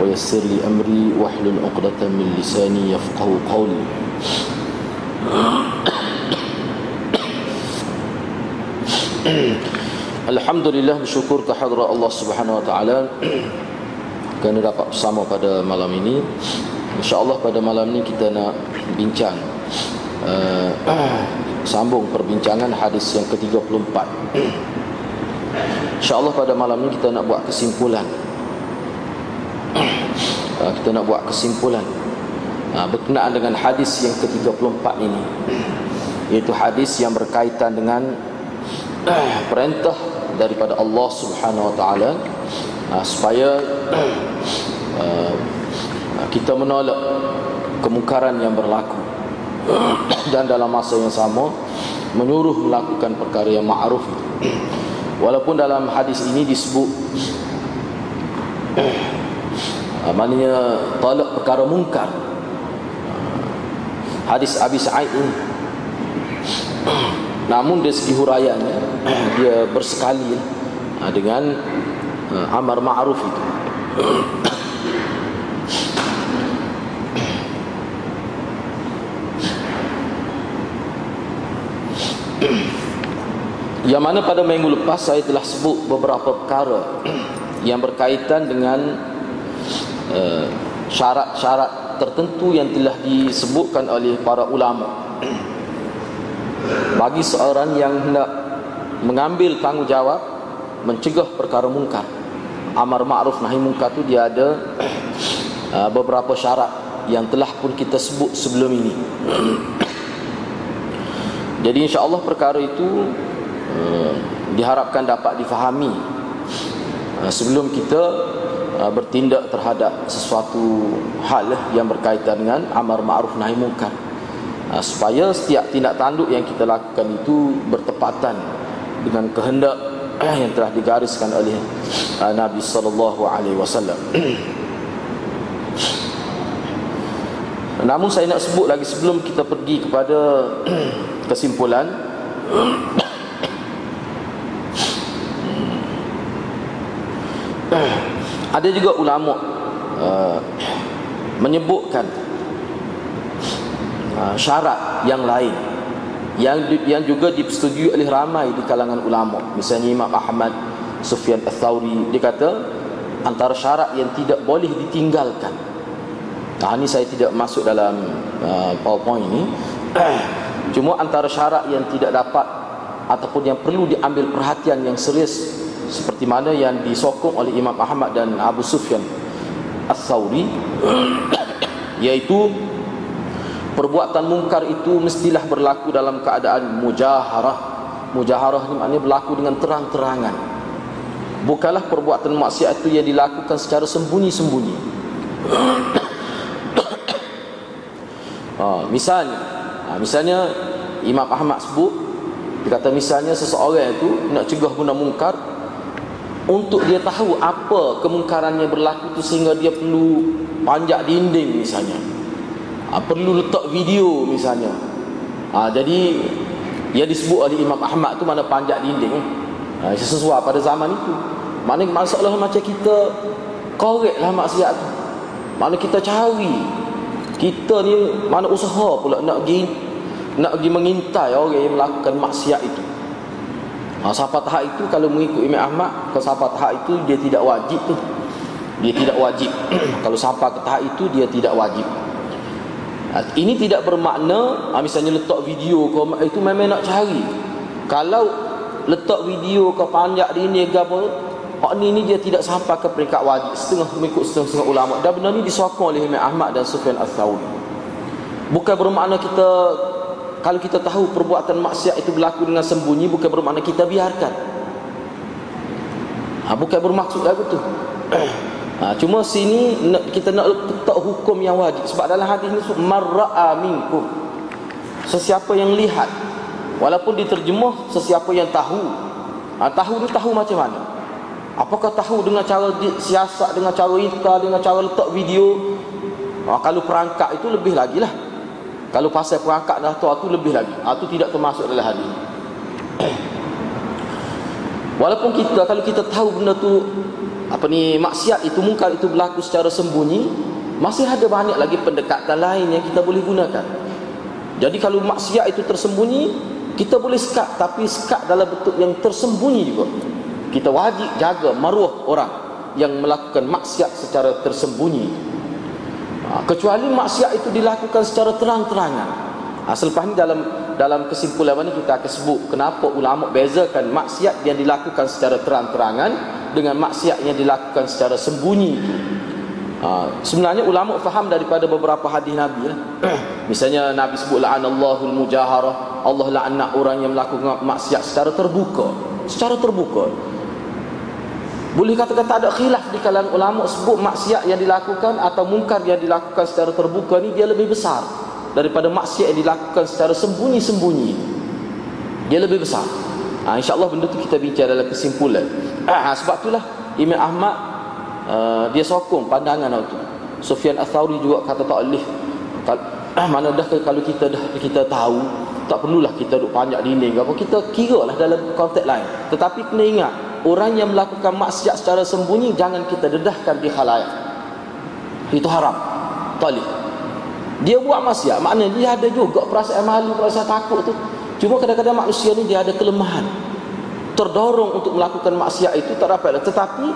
ويسر لي أمري واحلل عقدة من لساني يفقه قولي Alhamdulillah bersyukur kehadrat Allah Subhanahu Wa Taala kerana dapat bersama pada malam ini. Insya-Allah pada malam ini kita nak bincang uh, sambung perbincangan hadis yang ke-34. Insya-Allah pada malam ini kita nak buat kesimpulan. Uh, kita nak buat kesimpulan. Uh, berkenaan dengan hadis yang ke-34 ini. Iaitu hadis yang berkaitan dengan uh, perintah daripada Allah Subhanahu Wa Taala supaya kita menolak kemungkaran yang berlaku. Dan dalam masa yang sama menyuruh melakukan perkara yang ma'ruf walaupun dalam hadis ini disebut uh, maknanya tolak perkara mungkar. Hadis Abi Sa'id ini namun dari segi huraiannya dia bersekali uh, dengan amar ma'ruf itu. Yang mana pada minggu lepas saya telah sebut beberapa perkara yang berkaitan dengan syarat-syarat tertentu yang telah disebutkan oleh para ulama. Bagi seorang yang hendak mengambil tanggungjawab mencegah perkara mungkar. Amar ma'ruf nahi mungkar tu dia ada uh, beberapa syarat yang telah pun kita sebut sebelum ini. Jadi insya-Allah perkara itu uh, diharapkan dapat difahami sebelum kita uh, bertindak terhadap sesuatu hal yang berkaitan dengan amar ma'ruf nahi munkar. Uh, supaya setiap tindak tanduk yang kita lakukan itu bertepatan dengan kehendak yang telah digariskan oleh uh, Nabi sallallahu alaihi wasallam. Namun saya nak sebut lagi sebelum kita pergi kepada kesimpulan ada juga ulama uh, menyebutkan uh, syarat yang lain yang yang juga disetujui oleh ramai di kalangan ulama. Misalnya Imam Ahmad Sufyan Ats-Tsauri dia kata antara syarat yang tidak boleh ditinggalkan nah ini saya tidak masuk dalam uh, PowerPoint ini Cuma antara syarat yang tidak dapat ataupun yang perlu diambil perhatian yang serius seperti mana yang disokong oleh Imam Ahmad dan Abu Sufyan As-Sawri yaitu perbuatan mungkar itu mestilah berlaku dalam keadaan mujaharah. Mujaharah ini maknanya berlaku dengan terang-terangan. Bukanlah perbuatan maksiat itu yang dilakukan secara sembunyi-sembunyi. ha, misalnya ha, misalnya Imam Ahmad sebut dia kata misalnya seseorang itu nak cegah benda mungkar untuk dia tahu apa kemungkaran yang berlaku itu sehingga dia perlu panjat dinding misalnya. Ha, perlu letak video misalnya. Ha, jadi yang disebut oleh Imam Ahmad tu mana panjat dinding? Ha, sesuai pada zaman itu. Mana masalah macam kita korek lah maksiat tu. Mana kita cari. Kita ni mana usaha pula nak pergi nak pergi mengintai orang yang melakukan maksiat itu. Ha, siapa tahap itu kalau mengikut Imam Ahmad, kalau siapa tahap itu dia tidak wajib tu. Dia tidak wajib. kalau siapa ke tahap itu dia tidak wajib. Ha, ini tidak bermakna ha, misalnya letak video ke itu memang nak cari. Kalau letak video ke panjak di ini ke apa Hak ni ni dia tidak sampai ke peringkat wajib setengah mengikut setengah-setengah ulama dan benda ni disokong oleh Imam Ahmad dan Sufyan Ats-Tsauri. Bukan bermakna kita kalau kita tahu perbuatan maksiat itu berlaku dengan sembunyi bukan bermakna kita biarkan. Ha, bukan bermaksud lagu tu. ha, cuma sini kita nak letak hukum yang wajib. Sebab dalam hadis ni marra'a minkum. Sesiapa yang lihat walaupun diterjemah sesiapa yang tahu. Ha, tahu ni tahu macam mana? Apakah tahu dengan cara siasat dengan cara inta dengan cara letak video? Ha, kalau perangkap itu lebih lagi lah kalau pasal perangkap dah tu itu lebih lagi. Itu tidak termasuk dalam hadis. Walaupun kita kalau kita tahu benda tu apa ni maksiat itu mungkar itu berlaku secara sembunyi masih ada banyak lagi pendekatan lain yang kita boleh gunakan. Jadi kalau maksiat itu tersembunyi kita boleh sekat tapi sekat dalam bentuk yang tersembunyi juga. Kita wajib jaga maruah orang yang melakukan maksiat secara tersembunyi kecuali maksiat itu dilakukan secara terang-terangan. Ha, selepas ini dalam dalam kesimpulan ini kita akan sebut kenapa ulama bezakan maksiat yang dilakukan secara terang-terangan dengan maksiat yang dilakukan secara sembunyi. Ha, sebenarnya ulama faham daripada beberapa hadis Nabi lah. misalnya Nabi sebut la'anallahul mujaharah. Allah la'anat orang yang melakukan maksiat secara terbuka. Secara terbuka boleh katakan tak ada khilaf di kalangan ulama sebut maksiat yang dilakukan atau mungkar yang dilakukan secara terbuka ni dia lebih besar daripada maksiat yang dilakukan secara sembunyi-sembunyi. Dia lebih besar. Ha, InsyaAllah benda tu kita bincang dalam kesimpulan. Ha, Sebab itulah Imam Ahmad uh, Dia sokong pandangan itu Sufyan Al-Thawri juga kata tak boleh. Mana dah kalau kita dah kita tahu Tak perlulah kita duduk panjang dinding apa Kita kira lah dalam konteks lain. Tetapi kena ingat Orang yang melakukan maksiat secara sembunyi Jangan kita dedahkan di khalayak Itu haram boleh dia buat maksiat maknanya dia ada juga perasaan malu perasaan takut tu Cuma kadang-kadang manusia ni dia ada kelemahan. Terdorong untuk melakukan maksiat itu tak dapat. Tetapi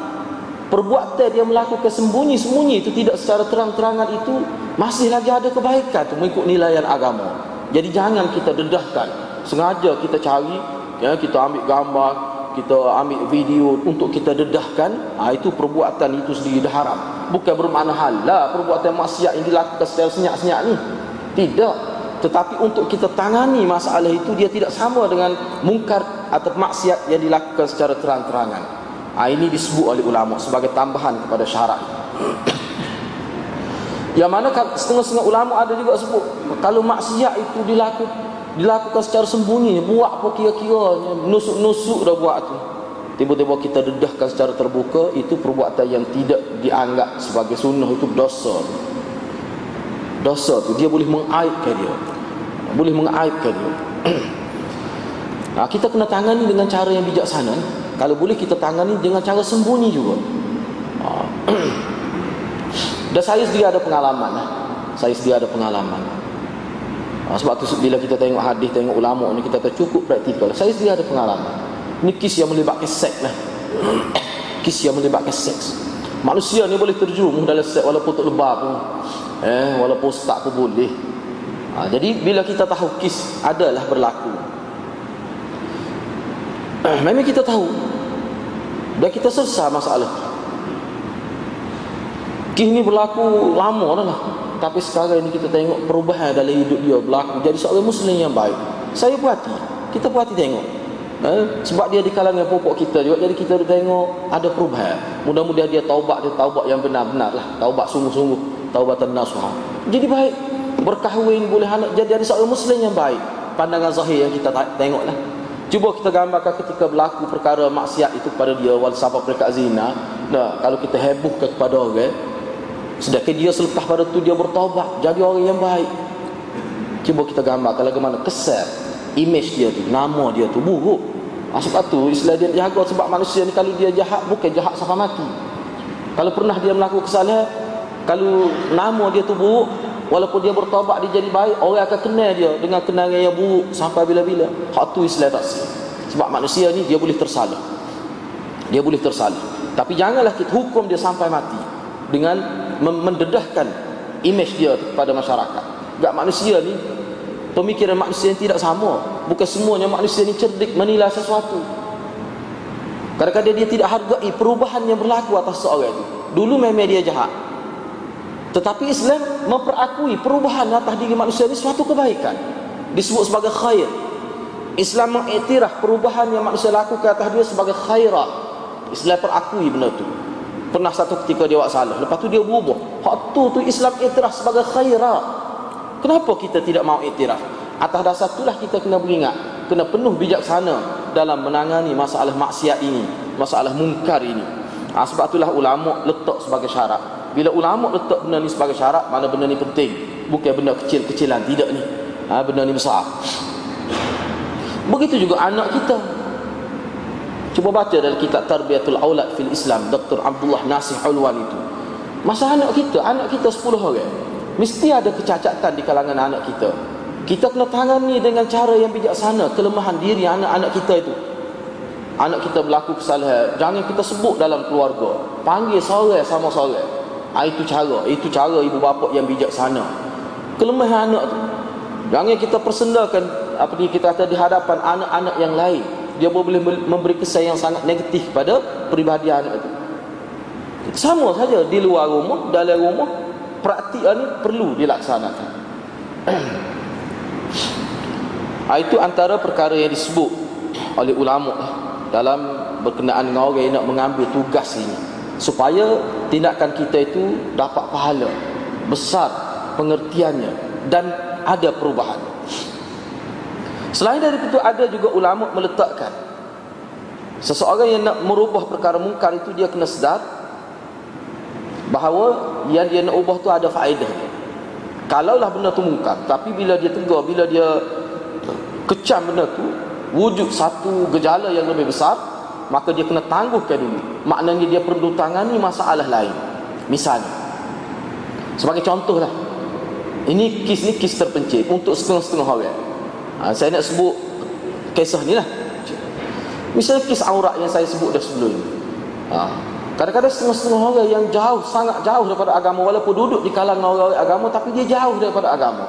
perbuatan dia melakukan sembunyi-sembunyi itu tidak secara terang-terangan itu masih lagi ada kebaikan tu mengikut nilaian agama. Jadi jangan kita dedahkan. Sengaja kita cari, ya, kita ambil gambar, kita ambil video untuk kita dedahkan, ha, itu perbuatan itu sendiri dah haram. Bukan bermakna halal perbuatan maksiat yang dilakukan secara senyap-senyap ni. Tidak tetapi untuk kita tangani masalah itu dia tidak sama dengan mungkar atau maksiat yang dilakukan secara terang-terangan. Ha, ini disebut oleh ulama sebagai tambahan kepada syarat. Yang mana setengah-setengah ulama ada juga sebut kalau maksiat itu dilakukan dilakukan secara sembunyi, buat apa kira-kira nusuk-nusuk dah buat tu. Tiba-tiba kita dedahkan secara terbuka itu perbuatan yang tidak dianggap sebagai sunnah itu dosa dosa tu dia boleh mengaibkan dia boleh mengaibkan dia nah, kita kena tangani dengan cara yang bijaksana kalau boleh kita tangani dengan cara sembunyi juga ah. dan saya sendiri ada pengalaman lah. saya sendiri ada pengalaman ah, sebab tu bila kita tengok hadis tengok ulama ni kita cukup praktikal saya sendiri ada pengalaman. Ni kis yang melibatkan seks lah. Kis yang melibatkan seks. Manusia ni boleh terjerumus dalam seks walaupun tak lebar pun. Eh walaupun tak pun boleh. Ha, jadi bila kita tahu kis adalah berlaku eh, memang kita tahu. Dan kita selesai masalah. Kis ni berlaku lama dah lah tapi sekarang ini kita tengok perubahan dalam hidup dia berlaku jadi seorang muslim yang baik saya puati kita puati tengok eh, sebab dia di kalangan pokok kita juga jadi kita tengok ada perubahan mudah-mudahan dia taubat dia taubat yang benar-benar lah taubat sungguh-sungguh taubatan nasuha. Jadi baik berkahwin boleh anak jadi ada seorang muslim yang baik. Pandangan zahir yang kita tengoklah. Cuba kita gambarkan ketika berlaku perkara maksiat itu kepada dia wal sabab perkara zina. Nah, kalau kita hebohkan kepada orang sedangkan dia selepas pada tu dia bertaubat jadi orang yang baik. Cuba kita gambarkan bagaimana kesan image dia tu, nama dia tu buruk. Ah, sebab tu istilah dia jaga sebab manusia ni kalau dia jahat bukan jahat sampai mati. Kalau pernah dia melakukan kesalahan kalau nama dia tu buruk walaupun dia bertaubat dia jadi baik orang akan kenal dia dengan kenangan yang buruk sampai bila-bila hak tu Islam tak sebab manusia ni dia boleh tersalah dia boleh tersalah tapi janganlah kita hukum dia sampai mati dengan mendedahkan image dia kepada masyarakat tak manusia ni pemikiran manusia yang tidak sama bukan semuanya manusia ni cerdik menilai sesuatu kadang-kadang dia tidak hargai perubahan yang berlaku atas seorang itu dulu memang dia jahat tetapi Islam memperakui perubahan atas diri manusia ini suatu kebaikan. Disebut sebagai khair. Islam mengiktiraf perubahan yang manusia lakukan atas dia sebagai khairat. Islam perakui benda itu. Pernah satu ketika dia buat salah. Lepas tu dia berubah. Hak tu tu Islam iktiraf sebagai khairat. Kenapa kita tidak mau iktiraf? Atas dasar itulah kita kena beringat. Kena penuh bijaksana dalam menangani masalah maksiat ini. Masalah mungkar ini. Ha, sebab itulah ulama letak sebagai syarat. Bila ulama letak benda ni sebagai syarat, mana benda ni penting. Bukan benda kecil-kecilan. Tidak ni. Ha, benda ni besar. Begitu juga anak kita. Cuba baca dalam kitab Tarbiyatul Aulad fil Islam Dr. Abdullah Nasih Ulwan itu. Masa anak kita, anak kita 10 orang. Mesti ada kecacatan di kalangan anak kita. Kita kena tangani dengan cara yang bijaksana kelemahan diri anak-anak kita itu. Anak kita berlaku kesalahan, jangan kita sebut dalam keluarga. Panggil sore sama sore. Ah, itu cara, itu cara ibu bapa yang bijaksana. Kelemahan anak tu. Jangan kita persendakan apa ni kita kata di hadapan anak-anak yang lain dia boleh memberi kesan yang sangat negatif pada peribadi anak itu. Sama saja di luar rumah dalam rumah praktik ini perlu dilaksanakan. Ah, itu antara perkara yang disebut oleh ulama dalam berkenaan dengan orang yang nak mengambil tugas ini. Supaya tindakan kita itu dapat pahala besar pengertiannya dan ada perubahan Selain dari itu ada juga ulama meletakkan seseorang yang nak merubah perkara mungkar itu dia kena sedar bahawa yang dia nak ubah tu ada faedah. Kalaulah benda tu mungkar, tapi bila dia tegur, bila dia kecam benda tu wujud satu gejala yang lebih besar, maka dia kena tangguhkan dulu. Maknanya dia perlu tangani masalah lain. Misalnya sebagai contohlah ini kes ni kes terpencil untuk setengah-setengah orang ha, Saya nak sebut Kisah ni lah. Misalnya kisah aurat yang saya sebut dah sebelum ini ha, Kadang-kadang setengah-setengah orang yang jauh Sangat jauh daripada agama Walaupun duduk di kalangan orang-orang agama Tapi dia jauh daripada agama.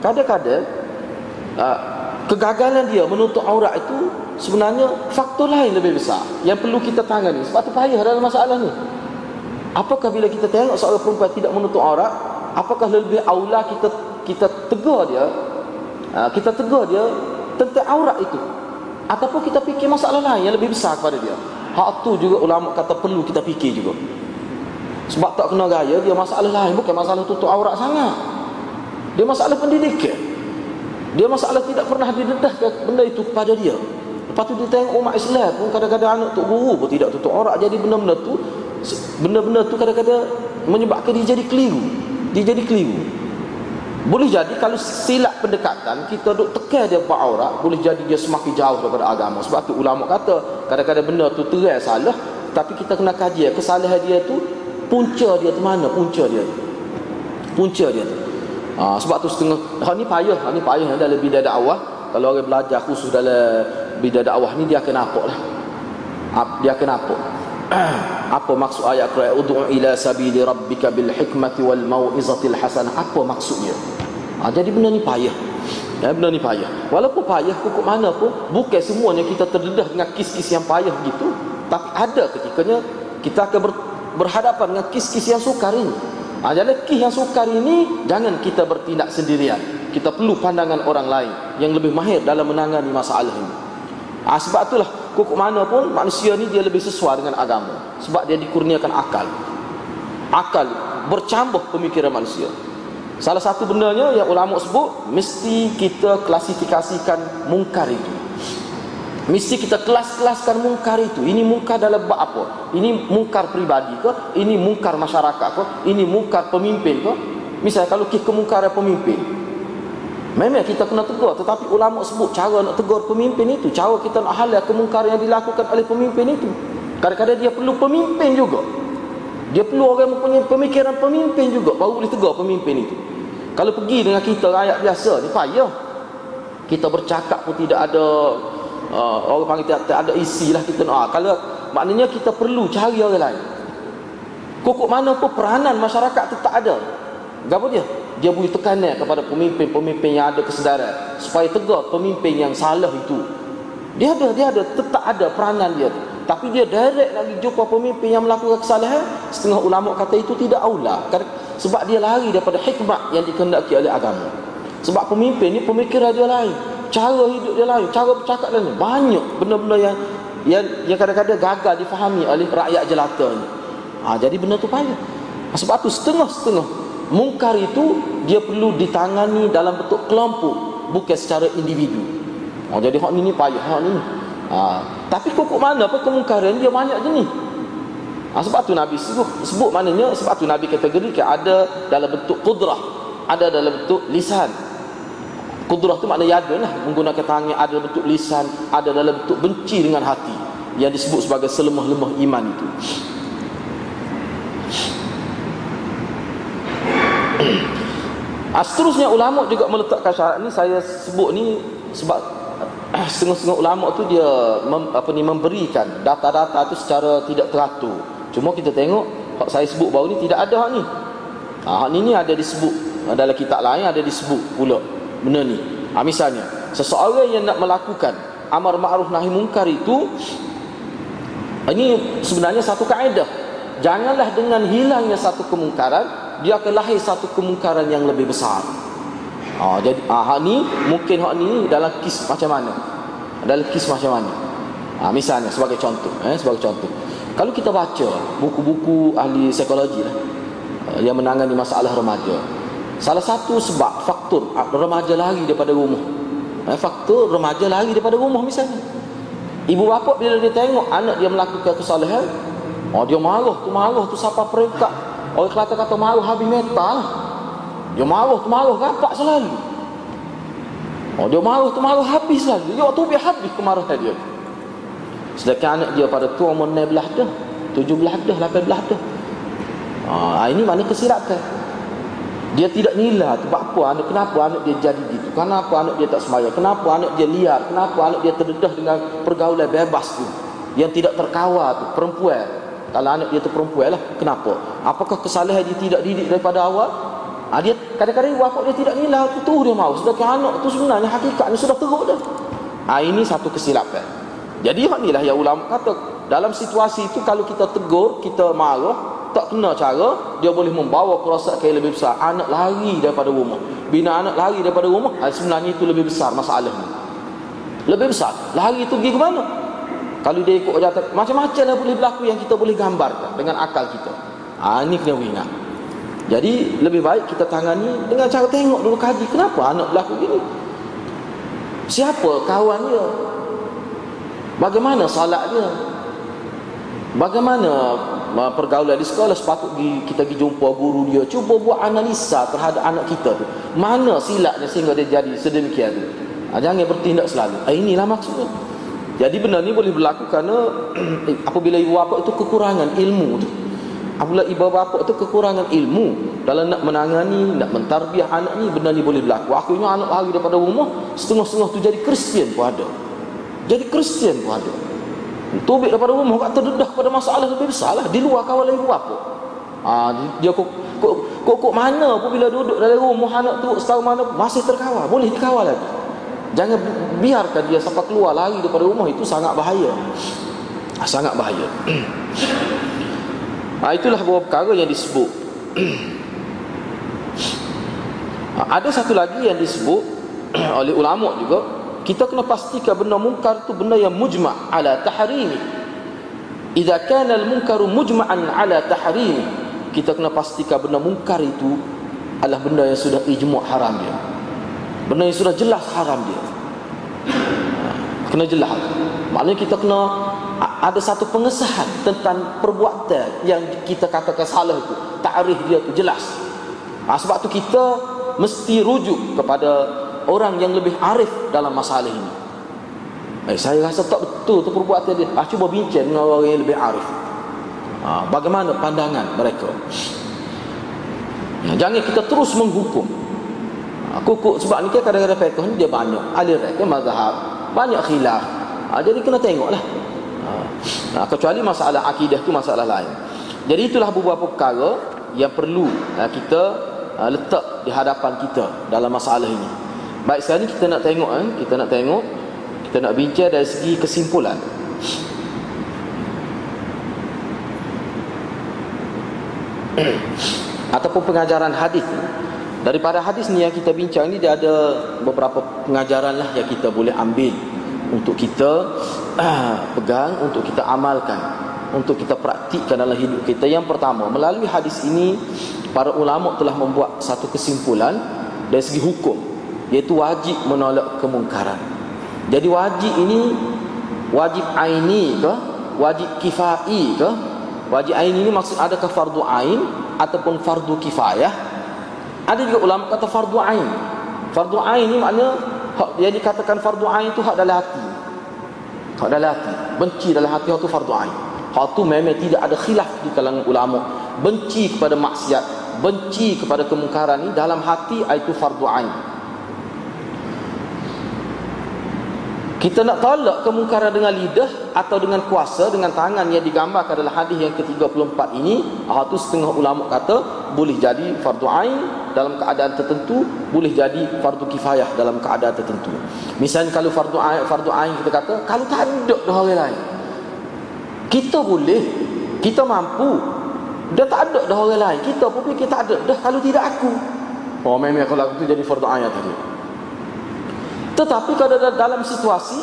Kadang-kadang ha, Kegagalan dia menutup aurat itu Sebenarnya faktor lain lebih besar Yang perlu kita tangani. Sebab tu payah dalam masalah ni. Apakah bila kita tengok seorang perempuan tidak menutup aurat Apakah lebih aula kita kita tegur dia Ha, kita tegur dia tentang aurat itu. Ataupun kita fikir masalah lain yang lebih besar kepada dia. Hak tu juga ulama kata perlu kita fikir juga. Sebab tak kena gaya dia masalah lain. Bukan masalah tutup aurat sangat. Dia masalah pendidikan. Dia masalah tidak pernah didedahkan benda itu kepada dia. Lepas tu dia tengok umat Islam pun kadang-kadang anak tok guru pun tidak tutup aurat. Jadi benda-benda tu benda-benda tu kadang-kadang menyebabkan dia jadi keliru. Dia jadi keliru boleh jadi kalau silap pendekatan kita duk tekan dia buat aurat boleh jadi dia semakin jauh daripada agama. Sebab tu ulama kata kadang-kadang benda tu terang salah tapi kita kena kaji kesalahan dia tu punca dia tu mana punca dia tu. Punca dia tu. Ha, sebab tu setengah ha, ni payah, ha, ni payah dalam bidang dakwah. Kalau orang belajar khusus dalam bidang dakwah ni dia akan apa lah. Dia akan apa? apa maksud ayat Quran? Ud'u ila sabili rabbika bil hikmati wal mau'izatil hasanah. Apa maksudnya? Ha, jadi benda ni payah. Ya, benda ni payah. Walaupun payah kukuk mana pun bukan semuanya kita terdedah dengan kis-kis yang payah begitu tapi ada ketikanya kita akan ber, berhadapan dengan kis-kis yang sukar ini. Ha, jadi kis yang sukar ini jangan kita bertindak sendirian. Kita perlu pandangan orang lain yang lebih mahir dalam menangani masalah ini. Ha, sebab itulah kukuk mana pun manusia ni dia lebih sesuai dengan agama. Sebab dia dikurniakan akal. Akal bercambuh pemikiran manusia. Salah satu bendanya yang ulama sebut mesti kita klasifikasikan mungkar itu. Mesti kita kelas-kelaskan mungkar itu. Ini mungkar dalam bab apa? Ini mungkar pribadi ke? Ini mungkar masyarakat ke? Ini mungkar pemimpin ke? Misalnya kalau kita kemungkaran pemimpin Memang kita kena tegur Tetapi ulama sebut cara nak tegur pemimpin itu Cara kita nak halal kemungkaran yang dilakukan oleh pemimpin itu. Kadang-kadang dia perlu pemimpin juga. Dia perlu orang mempunyai pemikiran pemimpin juga Baru boleh tegur pemimpin itu. Kalau pergi dengan kita rakyat biasa Ni payah. Kita bercakap pun tidak ada uh, Orang panggil tidak, ada isi lah kita nak. Uh, Kalau maknanya kita perlu cari orang lain. Kukuk mana pun peranan masyarakat itu tak ada. Gapa dia? Dia beri tekanan kepada pemimpin-pemimpin yang ada kesedaran supaya tegar pemimpin yang salah itu. Dia ada dia ada tetap ada peranan dia. Tapi dia direct lagi jumpa pemimpin yang melakukan kesalahan. Setengah ulama kata itu tidak aula. Sebab dia lari daripada hikmah yang dikehendaki oleh agama. Sebab pemimpin ni pemikiran dia lain. Cara hidup dia lain. Cara bercakap dia lain. Banyak benda-benda yang yang yang kadang-kadang gagal difahami oleh rakyat jelata ni. Ha, jadi benda tu payah. Ha, sebab tu setengah-setengah mungkar itu dia perlu ditangani dalam bentuk kelompok bukan secara individu. Ha, jadi hak ni ni payah hak ni ha, tapi kok mana apa kemungkaran dia? Banyak jenis ha, sebab tu Nabi sebut, sebut maknanya sebab tu Nabi kategori ada dalam bentuk kudrah ada dalam bentuk lisan. Kudrah tu makna yada lah Menggunakan tangan ada bentuk lisan Ada dalam bentuk benci dengan hati. Yang disebut sebagai selemah-lemah iman itu Seterusnya ulama juga meletakkan syarat ni Saya sebut ni sebab Setengah-setengah ulama tu dia mem, apa ni memberikan data-data tu secara tidak teratur. Cuma kita tengok Hak saya sebut baru ni tidak ada hak ni. Ha, Hak ni ni ada disebut Dalam kitab lain ada disebut pula benda ni. Ha, misalnya seseorang yang nak melakukan amar ma'ruf nahi mungkar itu ini sebenarnya satu kaedah. Janganlah dengan hilangnya satu kemungkaran dia akan lahir satu kemungkaran yang lebih besar ha, jadi ha, ni mungkin hak ni dalam kis macam mana dalam kis macam mana ha, misalnya sebagai contoh eh, sebagai contoh kalau kita baca buku-buku ahli psikologi lah, yang menangani masalah remaja Salah satu sebab faktor ah, remaja lari daripada rumah. Eh, faktor remaja lari daripada rumah misalnya. Ibu bapa bila dia tengok anak dia melakukan kesalahan, oh dia marah tu marah tu siapa peringkat. Orang Kelantan kata marah habis metal. Dia marah tu marah rapat selalu. Oh dia marah tu marah habis selalu. Dia waktu biar habis kemarahan dia. Sedangkan anak dia pada tu umur 16 dah, 17 dah, 18 dah. Ah, ini mana kesilapan. Dia tidak nilai sebab apa anak kenapa anak dia jadi gitu. Kenapa anak dia tak semaya? Kenapa anak dia liar? Kenapa anak dia terdedah dengan pergaulan bebas tu yang tidak terkawal tu perempuan. Kalau anak dia tu perempuan lah, kenapa? Apakah kesalahan dia tidak didik daripada awal? Ha, dia kadang-kadang bapak dia tidak nilai tu, tu dia mahu. Sedangkan anak tu sebenarnya hakikatnya sudah teruk dah. Ha, ini satu kesilapan. Jadi hak inilah yang ulama kata dalam situasi itu kalau kita tegur, kita marah, tak kena cara dia boleh membawa kerosakan yang lebih besar anak lari daripada rumah bina anak lari daripada rumah ah, sebenarnya itu lebih besar masalahnya lebih besar lari itu pergi ke mana kalau dia ikut jatuh macam-macam lah boleh berlaku yang kita boleh gambarkan dengan akal kita. Ha, ini kena ingat jadi lebih baik kita tangani dengan cara tengok dulu kaji kenapa anak berlaku gini? Siapa kawan dia? Bagaimana salat dia? Bagaimana pergaulan di sekolah sepatut kita pergi jumpa guru dia? Cuba buat analisa terhadap anak kita tu. Mana silapnya sehingga dia jadi sedemikian? Tu ha, jangan bertindak selalu. Ha, inilah maksudnya jadi benda ni boleh berlaku kerana apabila ibu bapa itu kekurangan ilmu tu apabila ibu bapa itu kekurangan ilmu dalam nak menangani nak mentarbiah anak ni benda ni boleh berlaku. Akhirnya anak lari daripada rumah setengah-setengah tu jadi Kristian pun ada. Jadi Kristian pun ada. Tubik daripada rumah kat terdedah pada masalah lebih besar lah Di luar kawalan ibu bapa. Ha, Dia kok, kok, kok, mana pun bila duduk dalam rumah anak tu Setahu mana masih terkawal. Boleh dikawal lagi Jangan biarkan dia sampai keluar lari daripada rumah Itu sangat bahaya. Ha, Sangat bahaya. Ha, Itulah beberapa perkara yang disebut. Ha, Ada satu lagi yang disebut oleh ulama juga. Kita kena pastikan benda mungkar tu benda yang mujma' ala tahrimi. Idza kana al munkaru mujma'an ala tahrimi kita kena pastikan benda mungkar itu adalah benda yang sudah ijma' haram dia benda yang sudah jelas haram dia kena jelas maknanya kita kena ada satu pengesahan tentang perbuatan yang kita katakan salah itu takrif dia tu jelas ha, sebab tu kita mesti rujuk kepada orang yang lebih arif dalam masalah ini. Eh, saya rasa tak betul tu perbuatan dia. Ah, cuba bincang dengan orang yang lebih arif. Ah, bagaimana pandangan mereka? Ya, jangan kita terus menghukum. Kukuk sebab ni kadang-kadang fiqh ni dia banyak. Alir kan mazhab, banyak khilaf. Ah, jadi kena tengoklah. Ah, ah, kecuali masalah akidah tu masalah lain. Jadi itulah beberapa perkara yang perlu ah, kita ah, letak di hadapan kita dalam masalah ini. Baik sekarang ni kita nak tengok eh? Kita nak tengok Kita nak bincang dari segi kesimpulan Ataupun pengajaran hadis Daripada hadis ni yang kita bincang ni Dia ada beberapa pengajaran lah Yang kita boleh ambil Untuk kita uh, pegang Untuk kita amalkan untuk kita praktikkan dalam hidup kita. Yang pertama, melalui hadis ini para ulama telah membuat satu kesimpulan dari segi hukum iaitu wajib menolak kemungkaran. Jadi wajib ini wajib aini ke? Wajib kifai ke? Wajib aini ini maksud adakah fardu ain ataupun fardu kifayah? Ada juga ulama kata fardu ain. Fardu ain ini makna hak dia dikatakan fardu ain itu hak dalam hati. Hak dalam hati. Benci dalam hati itu fardu ain. Hak itu memang tidak ada khilaf di kalangan ulama. Benci kepada maksiat, benci kepada kemungkaran ini dalam hati itu fardu ain. Kita nak tolak kemungkaran dengan lidah atau dengan kuasa dengan tangan yang digambarkan dalam hadis yang ke-34 ini, ah tu setengah ulama kata boleh jadi fardu ain dalam keadaan tertentu, boleh jadi fardu kifayah dalam keadaan tertentu. Misalnya kalau fardu ain fardu ain kita kata kalau tak ada dah orang lain. Kita boleh, kita mampu. Dah tak ada dah orang lain. Kita pun kita ada dah kalau tidak aku. Oh memang kalau aku tu jadi fardu ain tadi. Tetapi kalau dalam situasi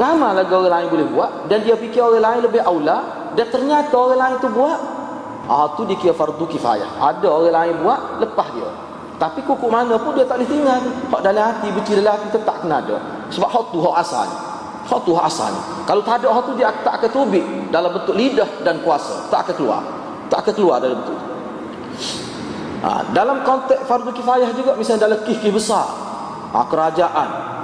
lama lagi orang lain boleh buat dan dia fikir orang lain lebih aula dan ternyata orang lain tu buat ah tu dikira fardu kifayah. Ada orang lain buat lepas dia. Tapi kuku mana pun dia tak boleh tinggal. Hak dalam hati benci dalam hati tetap kena ada. Sebab hak tu hak asal. Hak tu hak asal. Kalau tak ada hak tu dia tak akan tubik dalam bentuk lidah dan kuasa. Tak akan keluar. Tak akan keluar dalam bentuk Ha, dalam konteks fardu kifayah juga misalnya dalam kif-kif besar ha, kerajaan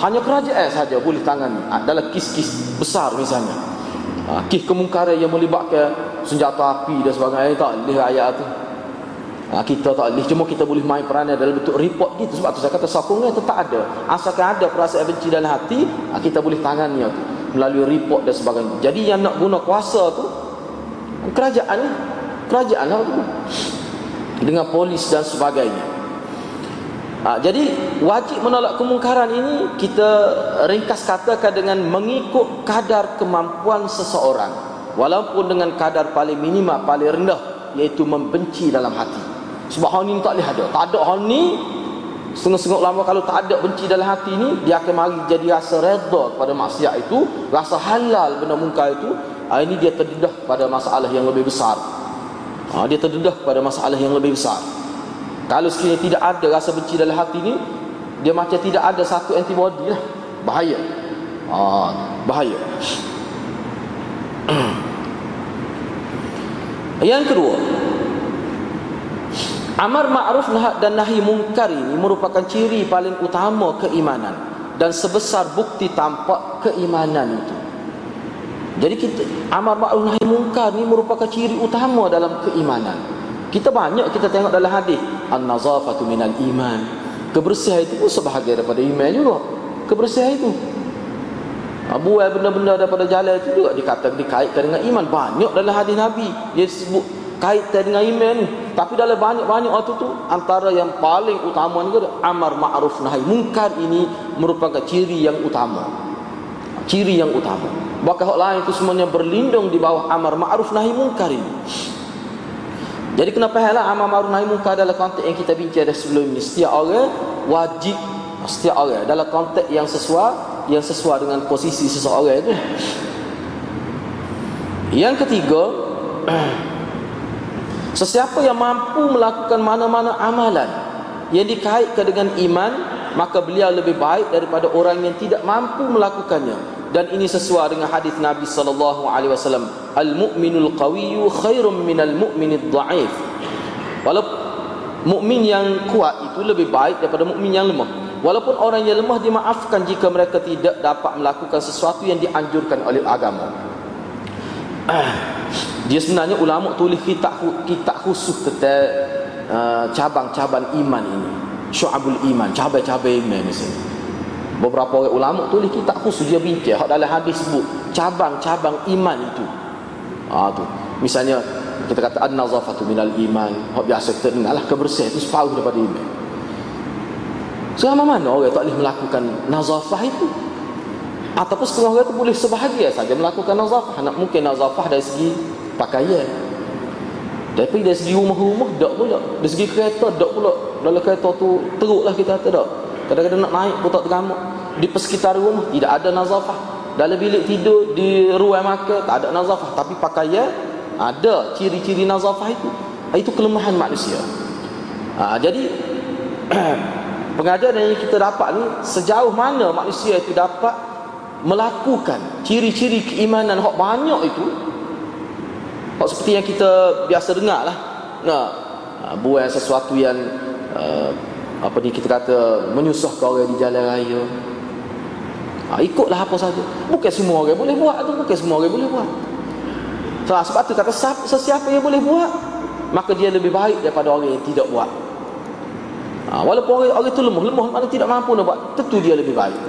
hanya kerajaan saja boleh tangani dalam kis-kis besar misalnya. Ha, kis kemungkaran yang melibatkan senjata api dan sebagainya tak boleh ayat tu. Ha, kita tak boleh cuma kita boleh main peranan dalam bentuk report gitu sebab tu saya kata sokongan tetap ada. Asalkan ada perasaan benci dalam hati, ha, kita boleh tangani tu melalui report dan sebagainya. Jadi yang nak guna kuasa tu kerajaan kerajaan lah. Dengan polis dan sebagainya. Ha, jadi wajib menolak kemungkaran ini kita ringkas katakan dengan mengikut kadar kemampuan seseorang walaupun dengan kadar paling minima paling rendah iaitu membenci dalam hati. Sebab hal ini tak boleh ada. Tak ada hal ini setengah-setengah lama kalau tak ada benci dalam hati ini dia akan mari jadi rasa redha pada maksiat itu, rasa halal benda mungkar itu. Ha, ini dia terdedah pada masalah yang lebih besar. Ha, dia terdedah pada masalah yang lebih besar. Kalau sekiranya tidak ada rasa benci dalam hati ni Dia macam tidak ada satu antibody lah. Bahaya. Ha, Bahaya. Yang kedua Amar ma'ruf dan nahi mungkar ini Merupakan ciri paling utama keimanan Dan sebesar bukti tampak keimanan itu. Jadi kita Amar ma'ruf nahi mungkar ini Merupakan ciri utama dalam keimanan. Kita banyak kita tengok dalam hadis an-nazafatu minal iman. Kebersihan itu pun sebahagian daripada iman juga. Kebersihan itu. Abu ah, benda-benda daripada jalan itu juga dikatakan dikaitkan dengan iman. Banyak dalam hadis Nabi dia sebut kaitan dengan iman ni. Tapi dalam banyak-banyak waktu tu antara yang paling utama ni amar ma'ruf nahi mungkar ini merupakan ciri yang utama. Ciri yang utama. Bahkan hak lain itu semuanya berlindung di bawah amar ma'ruf nahi mungkar ini. Jadi kenapa halah amal ma'ruf nahi munkar dalam konteks yang kita bincang dah sebelum ini setiap orang wajib setiap orang dalam konteks yang sesuai yang sesuai dengan posisi seseorang itu. Yang ketiga sesiapa yang mampu melakukan mana-mana amalan yang dikaitkan dengan iman maka beliau lebih baik daripada orang yang tidak mampu melakukannya dan ini sesuai dengan hadis Nabi sallallahu alaihi wasallam. Al-mu'minul qawiyyu khairum minal mu'minid dha'if walaupun mukmin yang kuat itu lebih baik daripada mukmin yang lemah. Walaupun orang yang lemah dimaafkan jika mereka tidak dapat melakukan sesuatu yang dianjurkan oleh agama. Dia sebenarnya ulama tulis kitab kitab khusus tentang uh, cabang-cabang iman ini. Syu'abul iman cabai-cabai iman di sini beberapa orang ulama tulis kitab khusus dia bincang. Hak dalam hadis sebut cabang-cabang iman itu. Ha, tu. Misalnya kita kata an-nazafatu minal iman. Hak biasa kita dengar lah kebersihan itu separuh daripada iman. Selama mana orang tak boleh melakukan nazafah itu? Ataupun setengah orang itu boleh sebahagia saja melakukan nazafah. Nak mungkin nazafah dari segi pakaian. Tapi dari segi rumah-rumah tak pula. Dari segi kereta tak pula. Dalam kereta tu teruklah kita kata tak Kadang-kadang nak naik pun tak Di persekitar rumah tidak ada nazafah. Dalam bilik tidur di ruang makan tak ada nazafah. Tapi pakaian ada ciri-ciri nazafah itu. Itu kelemahan manusia. Ha, jadi pengajaran yang kita dapat ni sejauh mana manusia itu dapat melakukan ciri-ciri keimanan hak banyak itu hak seperti yang kita biasa dengar lah nah, ha, buat sesuatu yang uh, apa ni kita kata menyusahkan orang di jalan raya. Ha, ikutlah apa saja. Bukan semua orang boleh buat tu bukan semua orang boleh buat. So, sebab tu kata sesiapa yang boleh buat maka dia lebih baik daripada orang yang tidak buat. Ha, walaupun orang, orang itu lemah lemah mana tidak mampu nak buat tentu dia lebih baik.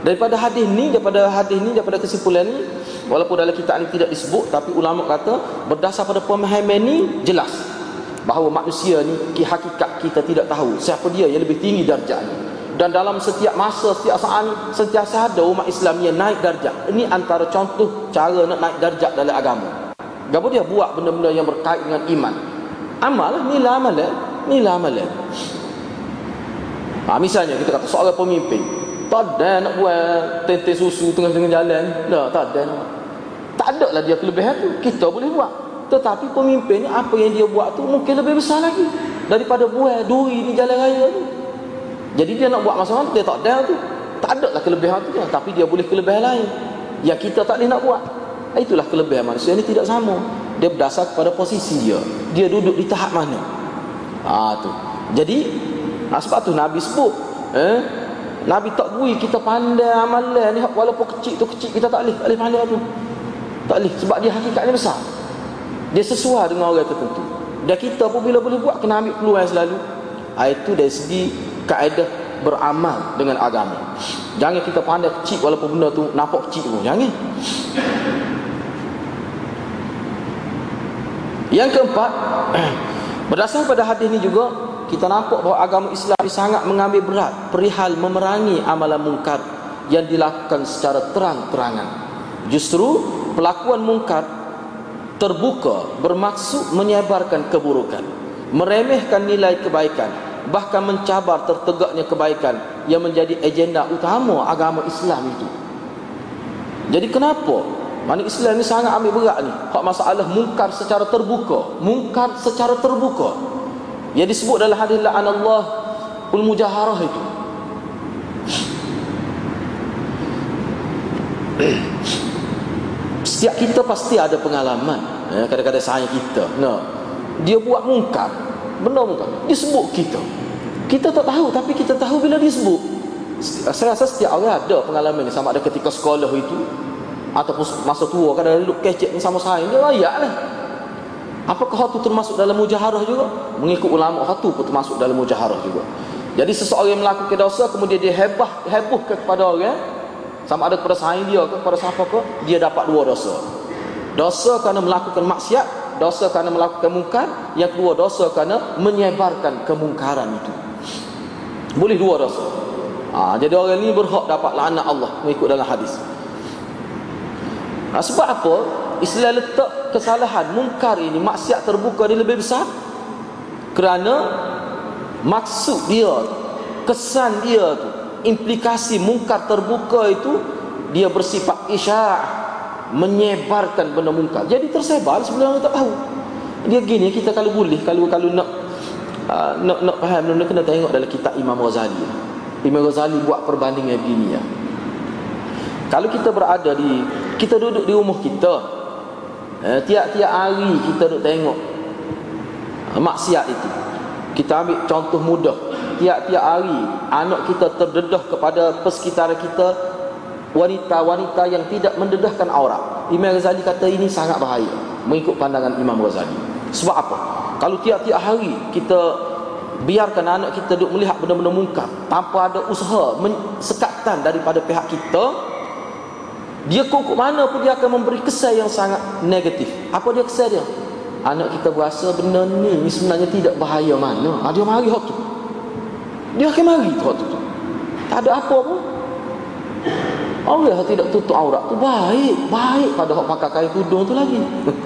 Daripada hadis ni daripada hadis ni daripada kesimpulan ni walaupun dalam kitab ni tidak disebut tapi ulama kata berdasar pada pemahaman ni jelas bahawa manusia ni ki hakikat kita tidak tahu siapa dia yang lebih tinggi darjahnya dan dalam setiap masa setiap saat sentiasa ada umat Islam yang naik darjah. Ini antara contoh cara nak naik darjah dalam agama. Gapo dia buat benda-benda yang berkait dengan iman? Amal nilai amal nilai amal ha, misalnya kita kata seorang pemimpin tak ada nak buat tente susu tengah-tengah jalan. Tak ada. Tak ada lah dia kelebihan tu. Kita boleh buat tetapi pemimpin apa yang dia buat tu mungkin lebih besar lagi daripada buah duri di jalan raya tu. Jadi dia nak buat masa dia tak ada tu. Tak ada lah kelebihan tu tapi dia boleh kelebihan lain yang kita tak boleh nak buat. Itulah kelebihan manusia ni tidak sama. Dia berdasar kepada posisi dia. Dia duduk di tahap mana. Ha tu. Jadi ha, sebab tu Nabi sebut eh Nabi tak bui kita pandai amalan ni walaupun kecil tu kecil kita tak boleh tak boleh pandai tu. Tak boleh sebab dia hakikatnya besar. Dia sesuai dengan orang tertentu. Dan kita pun bila boleh buat kena ambil peluang selalu. Itu dari segi kaedah beramal dengan agama. Jangan kita pandai kecil walaupun benda tu nampak kecil pun. Jangan. Yang keempat, berdasarkan pada hadis ini juga kita nampak bahawa agama Islam sangat mengambil berat perihal memerangi amalan mungkar yang dilakukan secara terang-terangan. Justru pelakuan mungkar terbuka bermaksud menyebarkan keburukan meremehkan nilai kebaikan bahkan mencabar tertegaknya kebaikan yang menjadi agenda utama agama Islam itu. Jadi kenapa? Mana Islam ni sangat ambil berat ni. Hak masalah mungkar secara terbuka mungkar secara terbuka. Yang disebut dalam hadis la'anallah ul mujaharah itu Setiap kita pasti ada pengalaman. Ya, Kadang-kadang saya kita. No. Dia buat mungkar. Benda mungkar. Dia sebut kita. Kita tak tahu Tapi kita tahu bila dia sebut. Saya rasa setiap orang ada pengalaman ni. Sama ada ketika sekolah itu Ataupun masa tua Kadang-kadang duduk kecek sama saya. Dia layak lah. Apakah itu termasuk dalam mujaharah juga? Mengikut ulama itu pun termasuk dalam mujaharah juga. Jadi seseorang yang melakukan dosa kemudian dia hebah heboh kepada orang sama ada kepada saing dia ke kepada siapa ke dia dapat dua dosa. Dosa kerana melakukan maksiat dosa kerana melakukan mungkar yang kedua dosa kerana menyebarkan kemungkaran itu. Boleh dua dosa. Ha, jadi orang ini berhak dapat laknat Allah mengikut dalam hadis. Ha, sebab apa? Islam letak kesalahan mungkar ini maksiat terbuka ini lebih besar kerana maksud dia kesan dia tu implikasi mungkar terbuka itu dia bersifat isya' menyebarkan benda mungkar. Jadi tersebar sebelum orang tak tahu. Dia gini kita kalau boleh kalau kalau nak uh, nak nak faham benda kena tengok dalam kitab Imam Ghazali. Imam Ghazali buat perbandingan begini ya. Kalau kita berada di kita duduk di rumah kita eh, tiap-tiap hari kita duduk tengok uh, maksiat itu. Kita ambil contoh mudah tiap-tiap hari anak kita terdedah kepada persekitaran kita wanita-wanita yang tidak mendedahkan aurat. Imam Ghazali kata ini sangat bahaya mengikut pandangan Imam Ghazali. Sebab apa? Kalau tiap-tiap hari kita biarkan anak kita duduk melihat benda-benda mungkar tanpa ada usaha sekatan daripada pihak kita, dia kok mana pun dia akan memberi kesan yang sangat negatif. Apa dia kesan dia? Anak kita berasa benda ni sebenarnya tidak bahaya mana. Ha, dia mari hak tu. Dia akan mari tu waktu tu. Tak ada apa pun. Allah tidak tutup aurat tu baik. Baik pada orang pakai kain tudung tu lagi.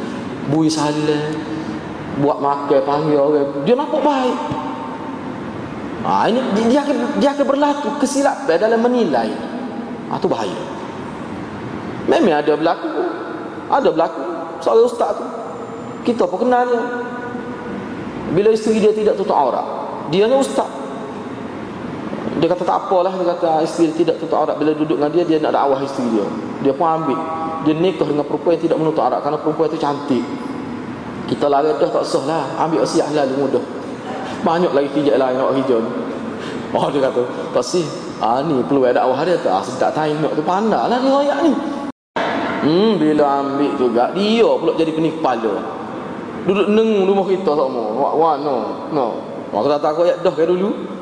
Bui salah. Buat makan panggil orang. Dia nampak baik. Ha, ini dia akan, dia akan berlaku kesilapan dalam menilai. Ha, tu bahaya. Memang ada berlaku Ada berlaku Seorang ustaz tu Kita apa kenal dia Bila isteri dia tidak tutup aurat Dia ni ustaz Dia kata tak apalah Dia kata isteri dia tidak tutup aurat Bila duduk dengan dia Dia nak dakwah isteri dia Dia pun ambil Dia nikah dengan perempuan yang tidak menutup aurat Kerana perempuan itu cantik Kita lari dah tak sah lah Ambil usia halal mudah Banyak lagi pijak lain nak hijau Oh dia kata Tak sih Ah ni peluang dakwah dia tu ah, Tak tengok tu pandai lah dia royak ni Hmm, bila ambil juga dia pula jadi pening kepala. Duduk neng rumah kita semua. Wah, no. No. Aku tak takut ya dah dulu.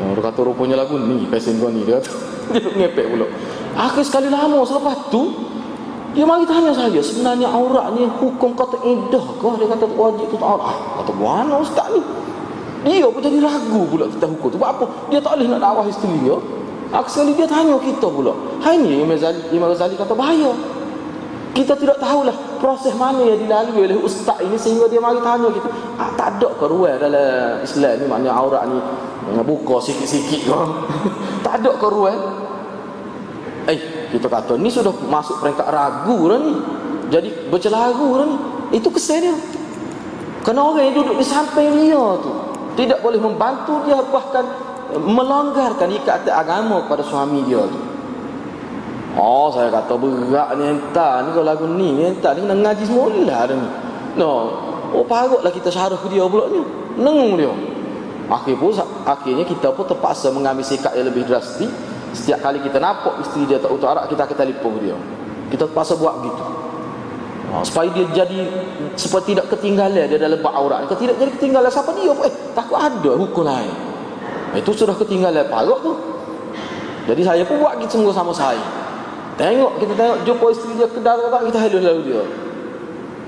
Oh, dia kata rupanya lagu ni pesen kau ni dia kata. dia ngepek pula. Aku sekali lama selepas tu dia mari tanya saya sebenarnya aurat ni hukum kata indah kah dia kata wajib tu aurat. Ah, kata mana ustaz ni? Dia pun jadi ragu pula kita hukum tu. Sebab apa? Dia tak boleh nak dakwah isteri dia. Aku sekali dia tanya kita pula. Ghazali, Imam Ghazali kata bahaya. Kita tidak tahulah proses mana yang dilalui oleh ustaz ini sehingga dia mari tanya kita. Ah, tak ada ke ruang dalam Islam ni maknanya aurat ni buka sikit-sikit ke. tak ada ke ruang. Eh, kita kata ni sudah masuk peringkat ragu dah ni. Jadi bercelaru dah ni. Itu kesan dia. Kerana orang yang duduk di samping dia tu tidak boleh membantu dia bahkan melonggarkan ikatan agama kepada suami dia tu. Oh, saya kata berat ni entah ni kalau lagu ni, entah ni kena ngaji semula dah ni. No. Oh, parutlah kita syarah dia pula ni. Nengung dia. Akhir pun, akhirnya kita pun terpaksa mengambil sikap yang lebih drastik. Setiap kali kita nampak isteri dia tak utara, kita akan telefon dia. Kita terpaksa buat gitu. Oh, supaya dia jadi supaya tidak ketinggalan dia dalam bab aurat. Kalau tidak jadi ketinggalan siapa dia pun eh takut ada hukum lain. Itu sudah ketinggalan parut tu. Jadi saya pun buat gitu semua sama saya. Tengok kita tengok jumpa isteri dia kedal tak kita halu lalu dia.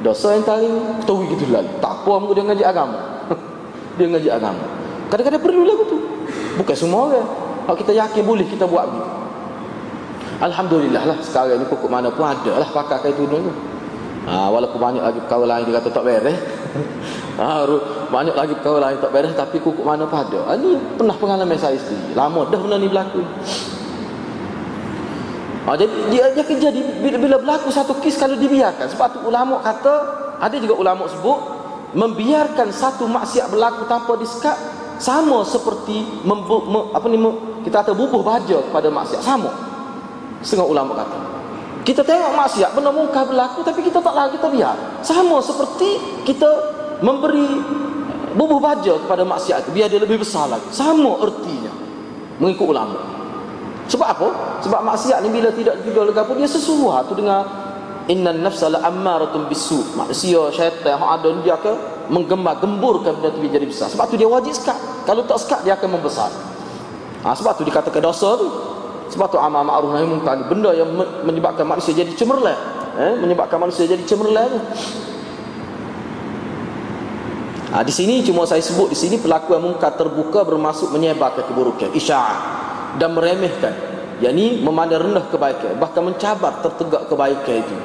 Dosa yang tadi tahu gitu lalu. Tak apa muka dia ngaji agama. dia ngaji agama. Kadang-kadang perlu lagu tu. Bukan semua orang. Kalau kita yakin boleh kita buat begitu. Alhamdulillah lah sekarang ni pokok mana pun ada lah pakai itu dulu. Ha, walaupun banyak lagi kawan lain dia kata tak beres. ha, banyak lagi kawan lain tak beres tapi kukuk mana pada. Ha, ni pernah pengalaman saya sendiri. Lama dah benda ni berlaku. Ha, jadi dia dia kerja di, bila, bila berlaku satu kes kalau dibiarkan. Sebab tu ulama kata ada juga ulama sebut membiarkan satu maksiat berlaku tanpa disekat sama seperti membu, me, apa ni kita kata bubuh baja kepada maksiat sama. Setengah ulama kata. Kita tengok maksiat benda mungkar berlaku tapi kita tak lagi kita biar. Sama seperti kita memberi bubuh baja kepada maksiat itu biar dia lebih besar lagi. Sama ertinya mengikut ulama. Sebab apa? Sebab maksiat ni bila tidak juga lega pun dia sesuatu dengan innan nafsa la ammaratun bisu. Manusia syaitan yang ada dia akan menggembar-gemburkan benda itu jadi besar. Sebab tu dia wajib sekat. Kalau tak sekat dia akan membesar. Ha, sebab tu dikatakan dosa tu sebab tu amal ma'ruf nahi munkar benda yang menyebabkan manusia jadi cemerlang, eh menyebabkan manusia jadi cemerlang. Ha, di sini cuma saya sebut di sini pelaku yang mungkar terbuka bermaksud menyebarkan keburukan, isya'ah dan meremehkan, yakni memandang rendah kebaikan, bahkan mencabar tertegak kebaikan itu.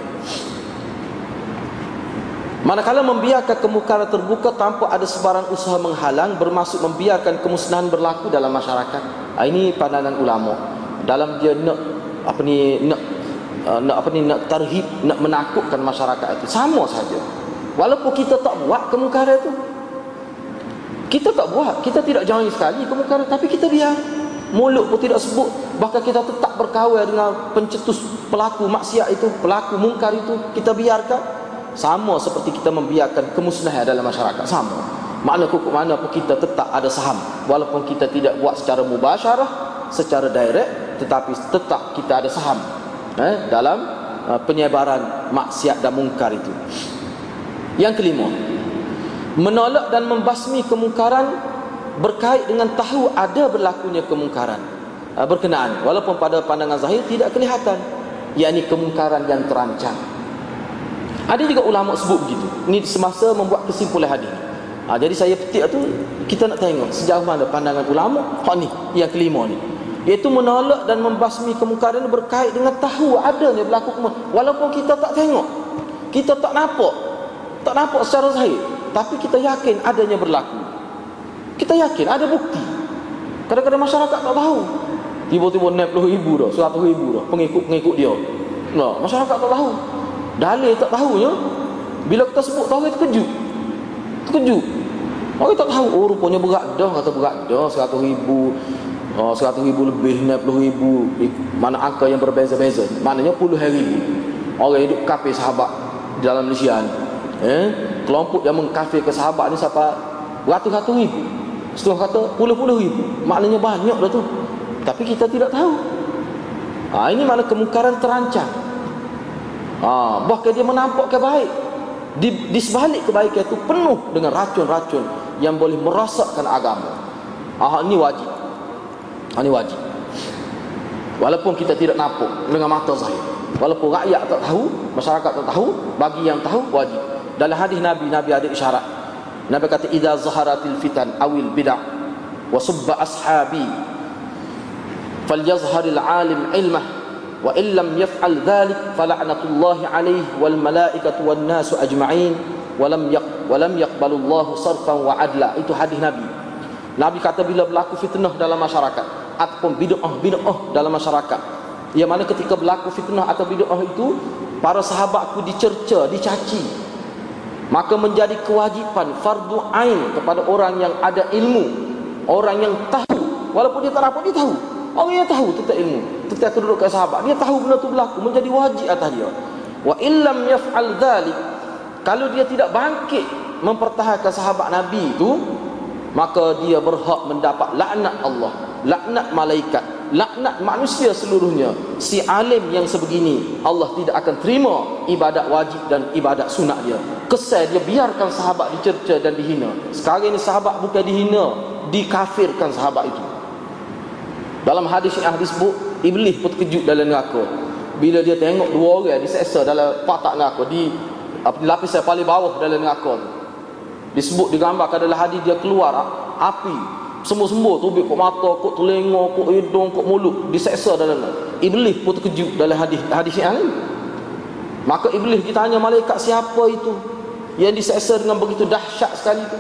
Manakala membiarkan kemungkaran terbuka tanpa ada sebarang usaha menghalang bermaksud membiarkan kemusnahan berlaku dalam masyarakat. Ha, ini pandangan ulama. Dalam dia nak apa ni nak uh, nak apa ni nak tarhib nak menakutkan masyarakat itu sama saja. Walaupun kita tak buat kemungkaran itu. Kita tak buat kita tidak jangan sekali kemungkaran tapi kita biar mulut pun tidak sebut. Bahkan kita tetap berkawal dengan pencetus pelaku maksiat itu pelaku mungkar itu kita biarkan. Sama seperti kita membiarkan kemusnahan dalam masyarakat. Sama. Makna kukuh mana pun kita tetap ada saham. Walaupun kita tidak buat secara mubasyarah secara direct tetapi tetap kita ada saham eh, dalam uh, penyebaran maksiat dan mungkar itu. Yang kelima, menolak dan membasmi kemungkaran berkait dengan tahu ada berlakunya kemungkaran uh, berkenaan walaupun pada pandangan zahir tidak kelihatan yakni kemungkaran yang terancam. Ada juga ulama sebut begitu. Ini semasa membuat kesimpulan hadis. Ha, jadi saya petik tu kita nak tengok sejauh mana pandangan ulama hak ni yang kelima ni iaitu menolak dan membasmi kemungkaran berkait dengan tahu adanya berlaku kemungkaran walaupun kita tak tengok kita tak nampak tak nampak secara zahir tapi kita yakin adanya berlaku kita yakin ada bukti kadang-kadang masyarakat tak tahu tiba-tiba naik puluh ribu dah seratus ribu dah pengikut-pengikut dia Nah, masyarakat tak tahu. Dalil tak tahunya. Bila kita sebut tahu kita terkejut. Terkejut. Orang tak tahu, oh rupanya berat dah, kata berat dah, seratus ribu, oh, seratus ribu lebih, enam puluh ribu, mana angka yang berbeza-beza. Maknanya puluh ribu. Orang hidup kafir sahabat di dalam Malaysia ni. Eh? Kelompok yang mengkafir ke sahabat ni siapa ratus-ratus ribu. Setelah kata puluh-puluh ribu. Maknanya banyak dah tu. Tapi kita tidak tahu. Ha, ini mana kemungkaran terancam. Ha, bahkan dia menampakkan baik. Di, di sebalik kebaikan itu penuh dengan racun-racun yang boleh merosakkan agama. Ah ini wajib. Ah ini wajib. Walaupun kita tidak nampak dengan mata zahir. Walaupun rakyat tak tahu, masyarakat tak tahu, bagi yang tahu wajib. Dalam hadis Nabi, Nabi ada isyarat. Nabi kata idza zaharatil fitan awil bid'ah wa subba ashabi falyazharil alim ilmah wa illam yaf'al dhalik fala'natullahi alayhi wal malaikatu wan nasu ajma'in walam yaq walam yaqbalullahu sarfan wa adla. Itu hadis nabi. Nabi kata bila berlaku fitnah dalam masyarakat ataupun bid'ah bid'ah dalam masyarakat yang mana ketika berlaku fitnah atau bid'ah itu para sahabatku dicerca dicaci maka menjadi kewajipan fardu ain kepada orang yang ada ilmu. Orang yang tahu. Walaupun dia tak apa dia tahu. Orang yang tahu tentang ilmu, tentang kedudukan sahabat, dia tahu benda tu berlaku. Menjadi wajib atas dia. Wa illam yaf'al dhalik, kalau dia tidak bangkit mempertahankan sahabat Nabi itu, maka dia berhak mendapat laknat Allah, laknat malaikat, laknat manusia seluruhnya. Si alim yang sebegini, Allah tidak akan terima ibadat wajib dan ibadat sunat dia. Kesal dia biarkan sahabat dicerca dan dihina. Sekarang ini sahabat bukan dihina, dikafirkan sahabat itu. Dalam hadis yang hadis bu, iblis pun terkejut dalam neraka. Bila dia tengok dua orang diseksa dalam patak neraka di lapisan paling bawah dalam neraka tu. Disebut digambarkan dalam hadis dia keluar api semua-semua tubik kok mata, kok telinga, kok hidung, kok mulut diseksa dalam. Iblis pun terkejut dalam hadis hadis yang ini. Maka iblis ditanya malaikat siapa itu yang diseksa dengan begitu dahsyat sekali itu.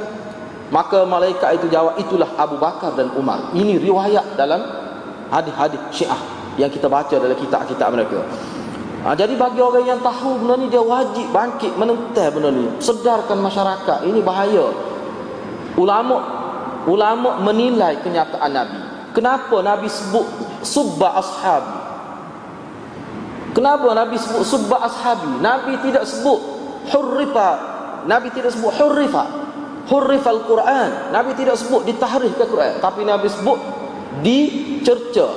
Maka malaikat itu jawab itulah Abu Bakar dan Umar. Ini riwayat dalam hadis-hadis syiah yang kita baca dalam kitab-kitab mereka. Ha, jadi bagi orang yang tahu benda ni dia wajib bangkit menentang benda ni. Sedarkan masyarakat. Ini bahaya. Ulama ulama menilai kenyataan Nabi. Kenapa Nabi sebut subba ashabi? Kenapa Nabi sebut subba ashabi? Nabi tidak sebut hurrifa. Nabi tidak sebut hurrifa. Hurrifa al-Quran. Nabi tidak sebut ditahrif ke Quran. Tapi Nabi sebut dicerca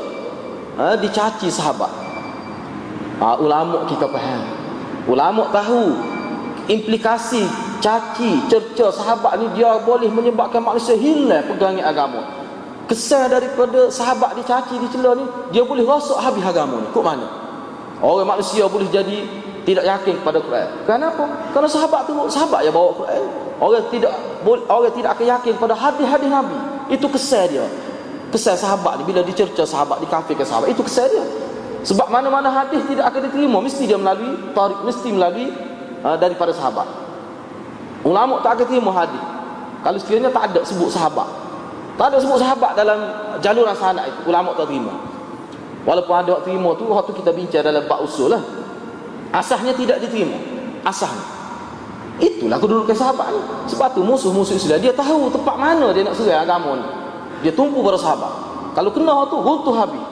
ha, dicaci sahabat ha, ulama kita faham ulama tahu implikasi caci cerca sahabat ni dia boleh menyebabkan manusia hilang pegangan agama kesan daripada sahabat dicaci dicela ni dia boleh rosak habis agama ni kok mana orang manusia boleh jadi tidak yakin kepada Quran. Kenapa? Kerana sahabat tu sahabat yang bawa Quran. Orang tidak orang tidak akan yakin pada hadis-hadis Nabi. Itu kesan dia kesal sahabat ni bila dicerca sahabat dikafirkan sahabat itu kesal dia sebab mana-mana hadis tidak akan diterima. Mesti dia melalui tarik mesti melalui uh, daripada sahabat. Ulama tak akan terima hadis. Kalau sekiranya tak ada sebut sahabat. Tak ada sebut sahabat dalam jaluran sanad itu ulama tak terima. Walaupun ada waktu terima tu waktu kita bincang dalam bab usul lah. Asahnya tidak diterima. Asahnya. Itulah kedudukan sahabat ni. Sebab tu musuh-musuh Islam dia tahu tempat mana dia nak serang agama ni. Dia tumpu pada sahabat. Kalau kena tu runtuh habis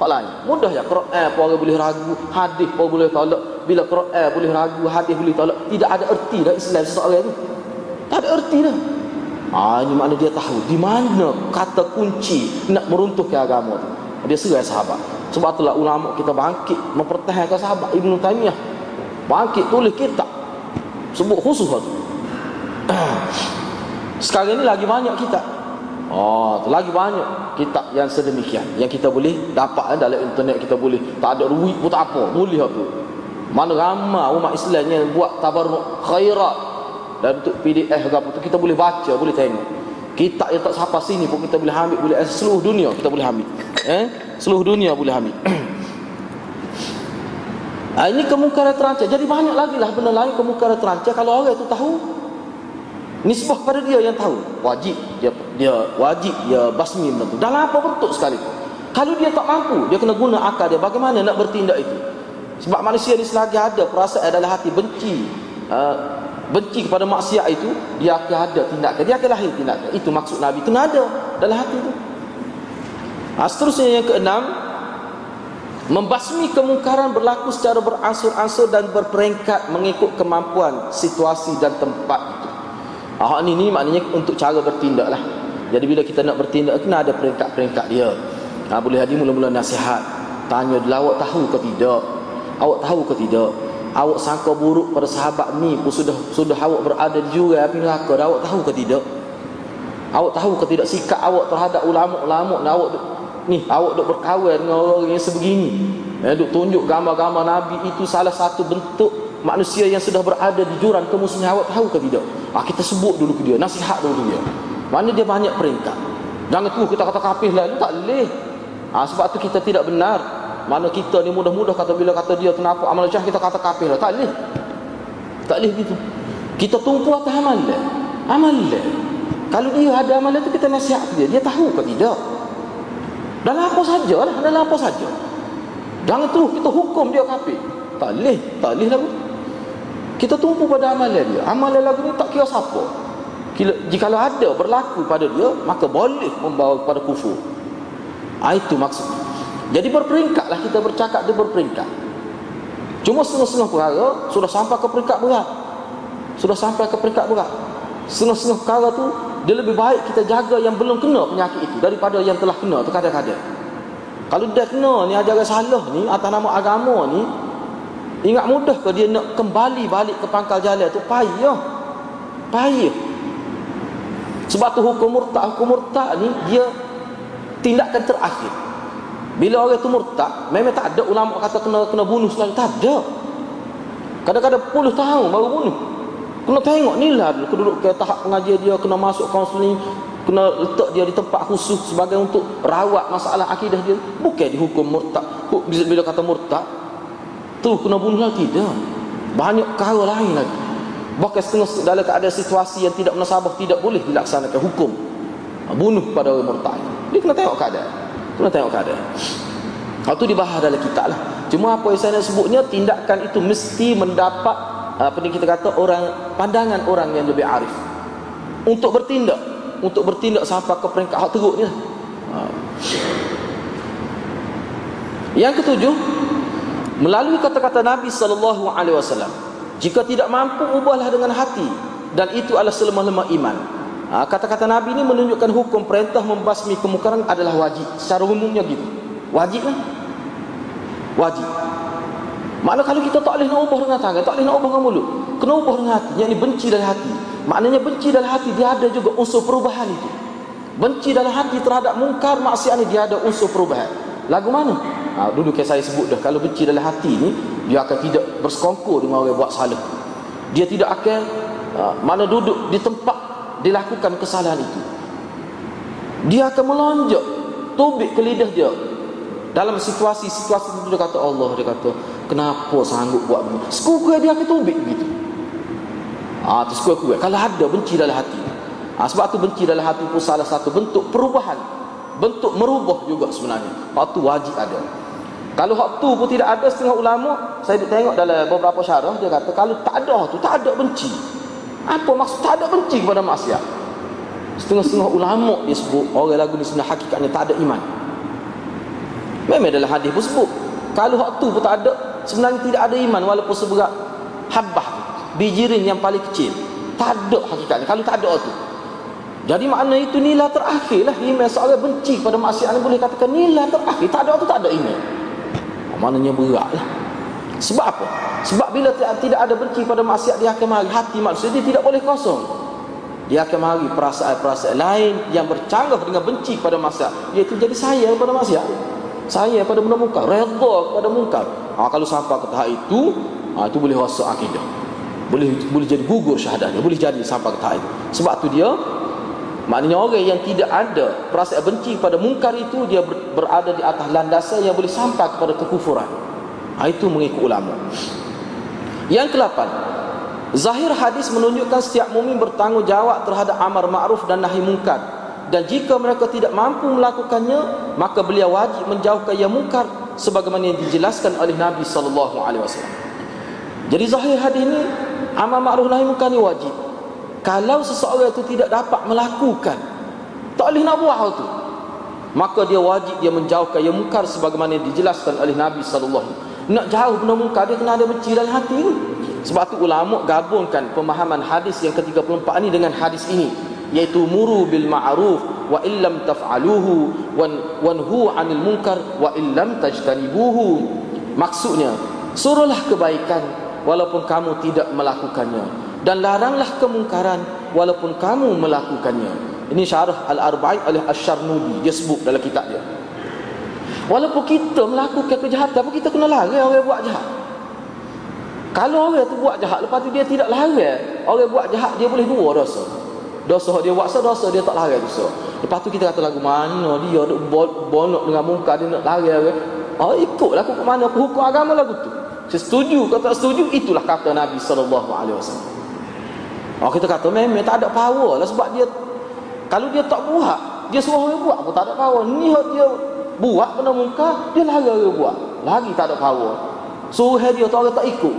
Falanya. Mudah ya Quran apa orang boleh ragu, hadis pun boleh tolak. Bila Quran boleh ragu, hadis boleh tolak, tidak ada erti dah Islam seseorang itu. Tak ada erti dah. Ah ini makna dia tahu di mana kata kunci nak meruntuhkan agama tu. Dia serai sahabat. Sebab itulah ulama kita bangkit mempertahankan sahabat Ibnu Taimiyah. Bangkit tulis kitab sebut khusus tu. Sekarang ini lagi banyak kita Oh, lagi banyak kitab yang sedemikian yang kita boleh dapat eh, dalam internet kita boleh. Tak ada duit pun tak apa, boleh tu. Mana ramai umat Islam yang buat tabarruk khairat dan untuk PDF apa tu kita boleh baca, boleh tengok. Kitab yang tak sampai sini pun kita boleh ambil, boleh eh, seluruh dunia kita boleh ambil. Eh? Seluruh dunia boleh ambil. Ha, ini kemungkaran terancam. Jadi banyak lagi lah benda lain kemungkaran terancam kalau orang itu tahu nisbah pada dia yang tahu wajib dia dia wajib dia basmi benda tu dalam apa bentuk sekalipun kalau dia tak mampu dia kena guna akal dia bagaimana nak bertindak itu Sebab manusia ni selagi ada perasaan adalah hati benci. Uh, benci kepada maksiat itu, dia akan ada tindakan. Dia akan lahir tindakan. Itu maksud Nabi. Kena ada dalam hati itu. Ha, seterusnya yang keenam, membasmi kemungkaran berlaku secara beransur-ansur dan berperingkat mengikut kemampuan, situasi dan tempat Ha, ini, ini maknanya untuk cara bertindak lah. Jadi bila kita nak bertindak, kena ada peringkat-peringkat dia. Ha, boleh hadir mula-mula nasihat. Tanya dia, awak tahu ke tidak? Awak tahu ke tidak? Awak sangka buruk pada sahabat ni pun sudah sudah awak berada di jurang api neraka. Awak tahu ke tidak? Awak tahu ke tidak sikap awak terhadap ulama-ulama dan awak ni awak duk berkawan dengan orang yang sebegini. Eh, duk tunjuk gambar-gambar Nabi itu salah satu bentuk manusia yang sudah berada di jurang kemusnahan awak tahu ke tidak? Ah, kita sebut dulu ke dia, nasihat dulu dia. Mana dia banyak peringkat. Jangan tu kita kata kafir lah, tak boleh. Ha, sebab tu kita tidak benar. Mana kita ni mudah-mudah kata bila kata dia kenapa amal jah kita kata kafir lah. Tak boleh. Tak boleh gitu. Kita tumpu atas amal dia. Amal dia. Kalau dia ada amal itu kita nasihat dia. Dia tahu ke tidak? Dalam apa saja lah. Dalam apa saja. Jangan terus kita hukum dia kafir. Tak boleh. Tak boleh lagu. Kita tumpu pada amal dia. Amal lagu ni tak kira siapa. Jika ada berlaku pada dia, maka boleh membawa kepada kufur. Ha, itu maksud. Jadi berperingkatlah kita bercakap dia berperingkat. Cuma setengah-setengah perkara sudah sampai ke peringkat berat. Sudah sampai ke peringkat berat. Setengah-setengah perkara tu dia lebih baik kita jaga yang belum kena penyakit itu daripada yang telah kena tu kadang-kadang. Kalau dia kena ni ajaran salah ni atas nama agama ni ingat mudah ke dia nak kembali balik ke pangkal jalan tu payah. Payah. Sebab tu hukum murtad, hukum murtad ni dia tindakan terakhir. Bila orang itu murtad, memang tak ada ulama kata kena kena bunuh selalu tak ada. Kadang-kadang puluh tahun baru bunuh. Kena tengok ni lah kena duduk ke tahap pengajian dia, kena masuk kaunseling, kena letak dia di tempat khusus sebagai untuk rawat masalah akidah dia. Bukan dihukum murtad. Bila kata murtad, tu kena bunuh lah tidak. Banyak perkara lain lagi. Bahkan setengah dalam keadaan situasi yang tidak menasabah tidak boleh dilaksanakan hukum bunuh pada orang murtad. Dia kena tengok keadaan. Kena tengok keadaan. Hal tu dibahas dalam kitab lah. Cuma apa yang saya nak sebutnya, tindakan itu mesti mendapat apa ni kita kata orang pandangan orang yang lebih arif. Untuk bertindak, untuk bertindak sampai ke peringkat hak teruk ni. Lah. Ha. Yang ketujuh, melalui kata-kata Nabi sallallahu alaihi wasallam, jika tidak mampu ubahlah dengan hati dan itu adalah selemah-lemah iman. Ha, kata-kata Nabi ini menunjukkan hukum perintah membasmi kemungkaran adalah wajib. Secara umumnya gitu. Wajib kan? Wajib. Maknanya kalau kita tak boleh nak ubah dengan tangan, tak boleh nak ubah dengan mulut. Kena ubah dengan hati. Yang ini benci dalam hati. Maknanya benci dalam hati dia ada juga unsur perubahan itu. Benci dalam hati terhadap mungkar maksiat ini dia ada unsur perubahan. Lagu mana? Ha, dulu yang saya sebut dah. Kalau benci dalam hati ni, dia akan tidak bersekongkol dengan orang yang buat salah. Dia tidak akan ha, mana duduk di tempat dilakukan kesalahan itu dia akan melonjak tubik ke lidah dia dalam situasi-situasi itu dia kata Allah dia kata kenapa sanggup buat begini sekuku dia akan tubik begitu ah tu sekuku kalau ada benci dalam hati ah, sebab tu benci dalam hati pun salah satu bentuk perubahan bentuk merubah juga sebenarnya hak tu wajib ada kalau hak tu pun tidak ada setengah ulama saya tengok dalam beberapa syarah dia kata kalau tak ada tu tak ada benci apa maksud tak ada benci kepada maksiat? Setengah-setengah ulama dia sebut orang lagu ni sebenarnya hakikatnya tak ada iman. Memang dalam hadis pun sebut. Kalau hak tu pun tak ada, sebenarnya tidak ada iman walaupun seberat habah bijirin yang paling kecil. Tak ada hakikatnya kalau tak ada tu. Jadi makna itu nilai terakhir lah Iman seorang benci kepada maksiat ni boleh katakan nilai terakhir Tak ada tu tak ada iman Maknanya berat lah Sebab apa? Sebab bila tidak ada benci pada maksiat dia akan mari hati manusia dia tidak boleh kosong. Dia akan mari perasaan-perasaan lain yang bercanggah dengan benci pada maksiat. Iaitu jadi saya pada maksiat. Saya pada benda mungkar, redha pada mungkar. Ha, kalau sampai ke tahap itu, ha, itu boleh rosak akidah. Boleh boleh jadi gugur syahadahnya, boleh jadi sampai ke tahap itu. Sebab tu dia maknanya orang yang tidak ada perasaan benci pada mungkar itu dia berada di atas landasan yang boleh sampai kepada kekufuran. Ha, itu mengikut ulama. Yang kelapan, zahir hadis menunjukkan setiap mukmin bertanggungjawab terhadap amar ma'ruf dan nahi mungkar. Dan jika mereka tidak mampu melakukannya, maka beliau wajib menjauhkan yang mungkar sebagaimana yang dijelaskan oleh Nabi sallallahu alaihi wasallam. Jadi zahir hadis ini amal ma'ruf nahi munkar ni wajib. Kalau seseorang itu tidak dapat melakukan tak boleh nak buat hal tu. Maka dia wajib dia menjauhkan yang mungkar sebagaimana dijelaskan oleh Nabi wasallam. Nak jauh benda mungkar dia kena ada benci dalam hati tu. Sebab tu ulama gabungkan pemahaman hadis yang ke-34 ini dengan hadis ini yaitu muru bil ma'ruf wa illam taf'aluhu wan wanhu 'anil munkar wa illam tajtanibuhu maksudnya suruhlah kebaikan walaupun kamu tidak melakukannya dan laranglah kemungkaran walaupun kamu melakukannya. Ini syarah al-arba'in oleh asy-syarnubi dia sebut dalam kitab dia. Walaupun kita melakukan kejahatan pun kita kena larang orang buat jahat? Kalau orang tu buat jahat lepas tu dia tidak larang orang buat jahat dia boleh dua dosa. Dosa dia buat dosa dia tak larang dosa. Lepas tu kita kata lagu mana dia duk bonok dengan muka dia nak larang oh ikutlah aku ke mana hukum agama lagu tu. Saya setuju kalau tak setuju? Itulah kata Nabi sallallahu alaihi wasallam. Oh kita kata memang tak ada power lah sebab dia kalau dia tak buat, dia suruh orang buat pun tak ada power. Ni dia buat kena muka, dia lari orang buat. Lagi tak ada power. Suruh dia tak orang tak ikut.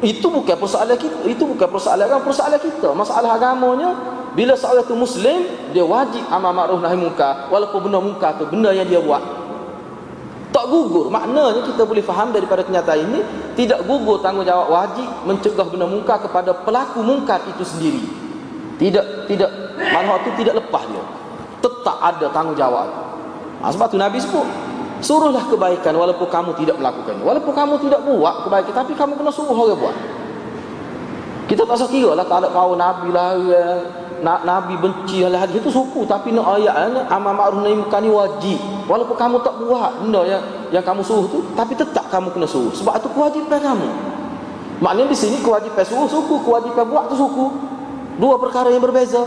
Itu bukan persoalan kita, itu bukan persoalan orang, persoalan kita. Masalah agamanya bila seorang itu muslim, dia wajib amal ma'ruf nahi munkar walaupun benda munkar tu benda yang dia buat tak gugur. Maknanya kita boleh faham daripada kenyataan ini tidak gugur tanggungjawab wajib mencegah benda mungkar kepada pelaku mungkar itu sendiri. Tidak tidak. Makna itu tidak lepas dia. Tetap ada tanggungjawab. Ha, sebab tu Nabi sebut suruhlah kebaikan walaupun kamu tidak melakukannya walaupun kamu tidak buat kebaikan tapi kamu kena suruh orang buat. Kita tak usah kira lah tak ada kawan Nabi lah Nabi benci hal hadis. Itu suku tapi nak ayat ni amal ma'ruf nahi munkar ni wajib. Walaupun kamu tak buat benda yang yang kamu suruh tu tapi tetap kamu kena suruh. Sebab itu kewajipan kamu. Maknanya di sini kewajipan suruh suku kewajipan buat tu suku. Dua perkara yang berbeza.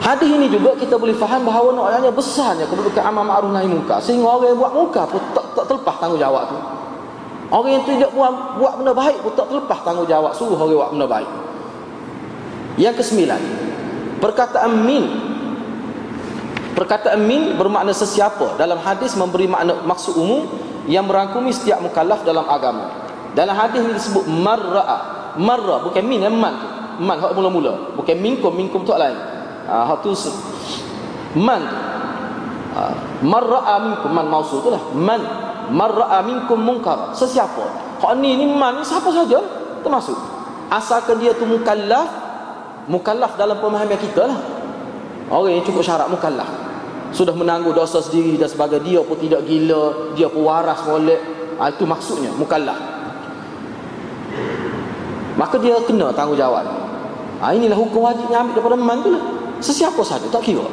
Hadis ini juga kita boleh faham bahawa nak ayatnya besarnya kedudukan amal ma'ruf nahi munkar. Sehingga orang yang buat munkar pun tak, tak terlepas tanggungjawab tu Orang yang tidak buat, buat benda baik pun tak terlepas tanggungjawab suruh orang buat benda baik. Yang kesembilan, perkataan min. Perkataan min bermakna sesiapa. Dalam hadis memberi makna maksud umum yang merangkumi setiap mukallaf dalam agama. Dalam hadis ini disebut marra'a. Marra bukan min yang man tu. Man hak mula-mula. Bukan minkum, minkum tu lain. Ha, hak tu man. Ha, marra'a minkum man mausul tu lah. Man mar'a minkum munkar. Sesiapa? Hak ni ni man ni siapa saja termasuk. Asalkan dia tu mukallaf mukallaf dalam pemahaman kita lah. Orang yang cukup syarat mukallaf. Sudah menanggung dosa sendiri dan sebagainya dia pun tidak gila dia pun waras molek. Ha, itu maksudnya mukallaf. Maka dia kena tanggungjawab. Ha, inilah hukum wajib yang ambil daripada man tu lah. Sesiapa saja tak kira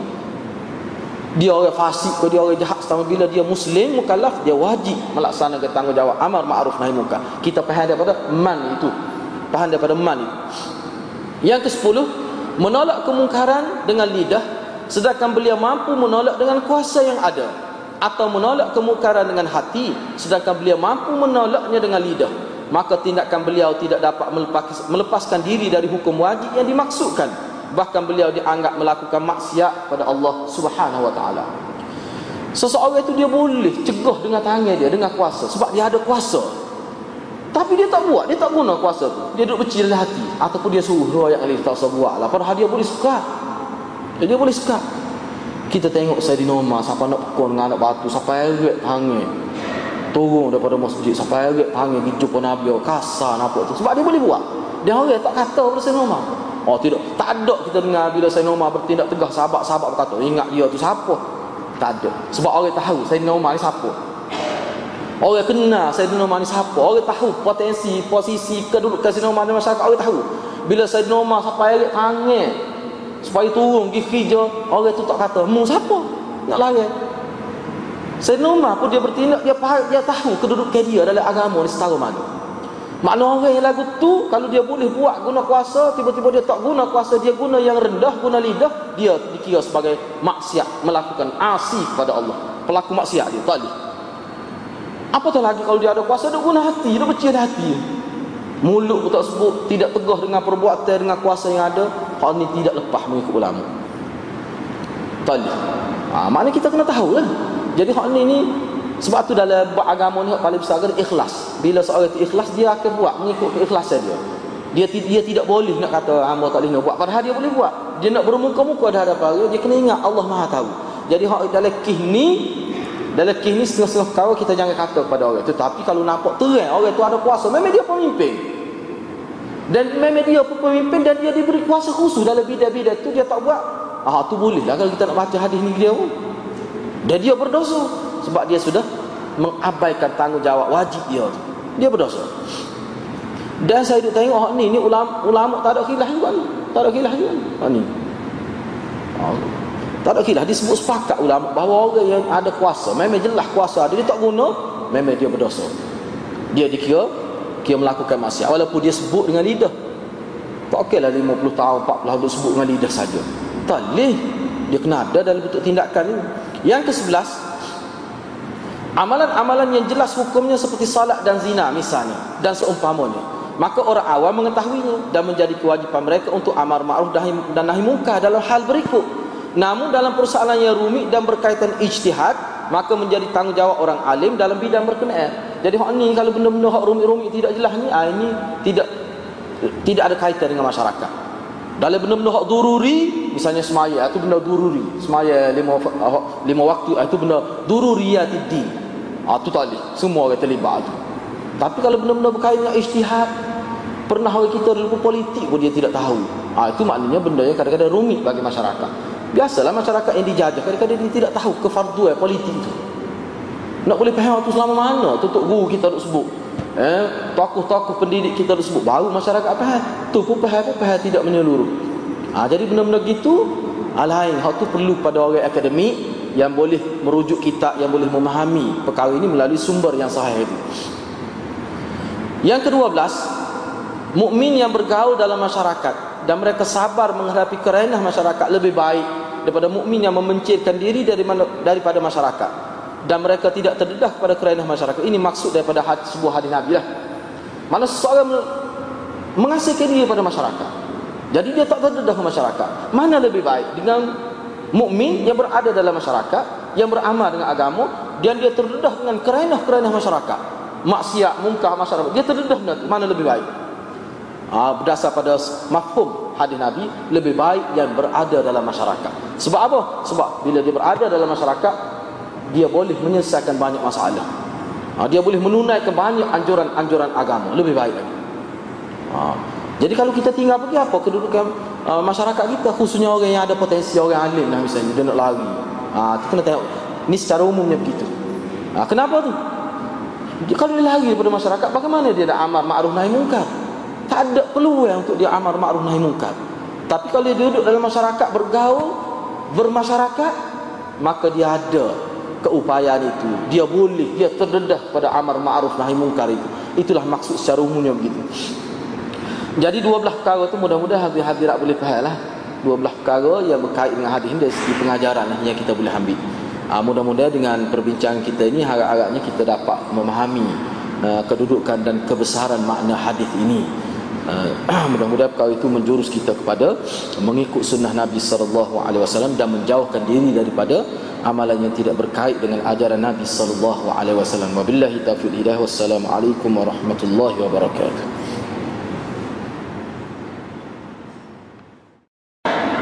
dia orang fasik ke dia orang jahat. Sama bila dia muslim mukallaf dia wajib melaksanakan tanggungjawab amar ma'ruf nahi munkar. Kita faham daripada man itu. Faham daripada man itu. Yang ke-10 menolak kemungkaran dengan lidah sedangkan beliau mampu menolak dengan kuasa yang ada. Atau menolak kemungkaran dengan hati sedangkan beliau mampu menolaknya dengan lidah. Maka tindakan beliau tidak dapat melepaskan diri dari hukum wajib yang dimaksudkan bahkan beliau dianggap melakukan maksiat pada Allah Subhanahu wa taala. Seseorang itu dia boleh cegah dengan tangan dia dengan kuasa sebab dia ada kuasa. Tapi dia tak buat, dia tak guna kuasa tu. Dia duduk bercil dalam hati ataupun dia suruh ayat kali tak usah buatlah padahal dia boleh suka. Dia boleh suka. Kita tengok Saidina Umar siapa nak pukul dengan anak batu sampai eret tangan. Turun daripada masjid sampai eret tangan di jumpa Nabi kasar nampak tu sebab dia boleh buat. Dia orang tak kata pada Saidina Umar. Oh tidak, tak ada kita dengar bila Sayyidina Umar bertindak tegas sahabat-sahabat berkata, ingat dia tu siapa? Tak ada. Sebab orang tahu Sayyidina Umar ni siapa. Orang kenal Sayyidina Umar ni siapa. Orang tahu potensi, posisi, kedudukan Sayyidina Umar di masyarakat. Orang tahu. Bila Sayyidina Umar sampai erik tangan supaya turun pergi kerja, orang tu tak kata, "Mu siapa?" Nak lari. Sayyidina Umar pun dia bertindak dia dia tahu kedudukan dia dalam agama ni setara mana. Makna orang yang lagu tu Kalau dia boleh buat guna kuasa Tiba-tiba dia tak guna kuasa Dia guna yang rendah Guna lidah Dia dikira sebagai maksiat Melakukan asi kepada Allah. Pelaku maksiat dia Tak boleh. Apatah lagi kalau dia ada kuasa? Dia guna hati Dia bercih hati. Mulut pun tak sebut Tidak tegah dengan perbuatan Dengan kuasa yang ada Hal ini tidak lepas mengikut ulama. Talih. Ha, maknanya kita kena tahu lah. Jadi hak ni ni sebab tu dalam buat agama ni paling besar kan ikhlas. Bila seorang itu ikhlas dia akan buat mengikut keikhlasan dia. Dia dia tidak boleh nak kata hamba tak boleh nak buat padahal dia boleh buat. Dia nak bermuka-muka dah hadapan dia, dia kena ingat Allah Maha tahu. Jadi hak dalam kih ni dalam kih ni setengah-setengah kau kita jangan kata kepada orang tu tapi kalau nampak terang orang tu ada kuasa memang dia pemimpin. Dan memang dia pemimpin dan dia diberi kuasa khusus dalam bidang-bidang tu dia tak buat. Ah tu boleh lah kalau kita nak baca hadis ni dia pun. Dan dia berdosa sebab dia sudah mengabaikan tanggungjawab wajib dia. Dia berdosa. Dan saya duk tengok hak ni ni ulama ulama tak ada khilaf juga ni. Tak ada khilaf juga. Ha ni. Ha. Tak ada khilaf disebut sepakat ulama bahawa orang yang ada kuasa memang jelas kuasa dia tak guna memang dia berdosa. Dia dikira kira melakukan maksiat walaupun dia sebut dengan lidah. Tak okeylah 50 tahun 40 tahun sebut dengan lidah saja. Tak leh. Dia kena ada dalam bentuk tindakan ni. Yang ke-11 Amalan-amalan yang jelas hukumnya seperti salat dan zina misalnya dan seumpamanya. Maka orang awam mengetahuinya dan menjadi kewajipan mereka untuk amar ma'ruf dan nahi munkar dalam hal berikut. Namun dalam persoalan yang rumit dan berkaitan ijtihad, maka menjadi tanggungjawab orang alim dalam bidang berkenaan. Jadi hak ni kalau benda-benda hak rumit-rumit tidak jelas ni, ah ini tidak tidak ada kaitan dengan masyarakat. Dalam benda-benda hak dururi, misalnya semaya itu benda dururi. Semaya lima lima waktu itu benda dururiyatid Ah tu tak boleh. Semua orang terlibat tu. Tapi kalau benda-benda berkaitan dengan ijtihad, pernah orang kita dulu politik pun dia tidak tahu. Ah itu maknanya benda yang kadang-kadang rumit bagi masyarakat. Biasalah masyarakat yang dijajah kadang-kadang dia tidak tahu kefarduan politik itu. Nak boleh faham tu selama mana tutup guru kita nak sebut. Eh, tokoh-tokoh pendidik kita nak sebut baru masyarakat faham. Tu pun pun faham tidak menyeluruh. Ah jadi benda-benda gitu alain hak tu perlu pada orang akademik yang boleh merujuk kita yang boleh memahami perkara ini melalui sumber yang sahih itu. Yang kedua belas, mukmin yang bergaul dalam masyarakat dan mereka sabar menghadapi kerenah masyarakat lebih baik daripada mukmin yang memencirkan diri daripada masyarakat dan mereka tidak terdedah kepada kerenah masyarakat. Ini maksud daripada had, sebuah hadis Nabi lah. Mana seseorang mengasihkan diri pada masyarakat. Jadi dia tak terdedah ke masyarakat. Mana lebih baik dengan mukmin yang berada dalam masyarakat yang beramal dengan agama dan dia terdedah dengan kerenah-kerenah masyarakat maksiat mungkar masyarakat dia terdedah dengan mana lebih baik ha, berdasar pada mafhum hadis Nabi lebih baik yang berada dalam masyarakat sebab apa? sebab bila dia berada dalam masyarakat dia boleh menyelesaikan banyak masalah ha, dia boleh menunaikan banyak anjuran-anjuran agama lebih baik lagi ha, jadi kalau kita tinggal pergi apa kedudukan uh, masyarakat kita khususnya orang yang ada potensi orang alim lah misalnya dia nak lari. Ah uh, kena tengok ni secara umumnya begitu. Uh, kenapa tu? Kalau dia lari daripada masyarakat bagaimana dia nak amar ma'ruf nahi munkar? Tak ada peluang untuk dia amar ma'ruf nahi munkar. Tapi kalau dia duduk dalam masyarakat bergaul bermasyarakat maka dia ada keupayaan itu. Dia boleh dia terdedah pada amar ma'ruf nahi munkar itu. Itulah maksud secara umumnya begitu. Jadi dua belah perkara tu mudah-mudahan hadirat boleh faham lah. Dua belah perkara yang berkait dengan hadis ini dari segi pengajaran lah yang kita boleh ambil. Uh, mudah-mudahan dengan perbincangan kita ini harap-harapnya kita dapat memahami uh, kedudukan dan kebesaran makna hadis ini. Uh, mudah-mudahan perkara itu menjurus kita kepada mengikut sunnah Nabi sallallahu alaihi wasallam dan menjauhkan diri daripada amalan yang tidak berkait dengan ajaran Nabi sallallahu alaihi wasallam. Wabillahi taufiq hidayah wassalamualaikum warahmatullahi wabarakatuh.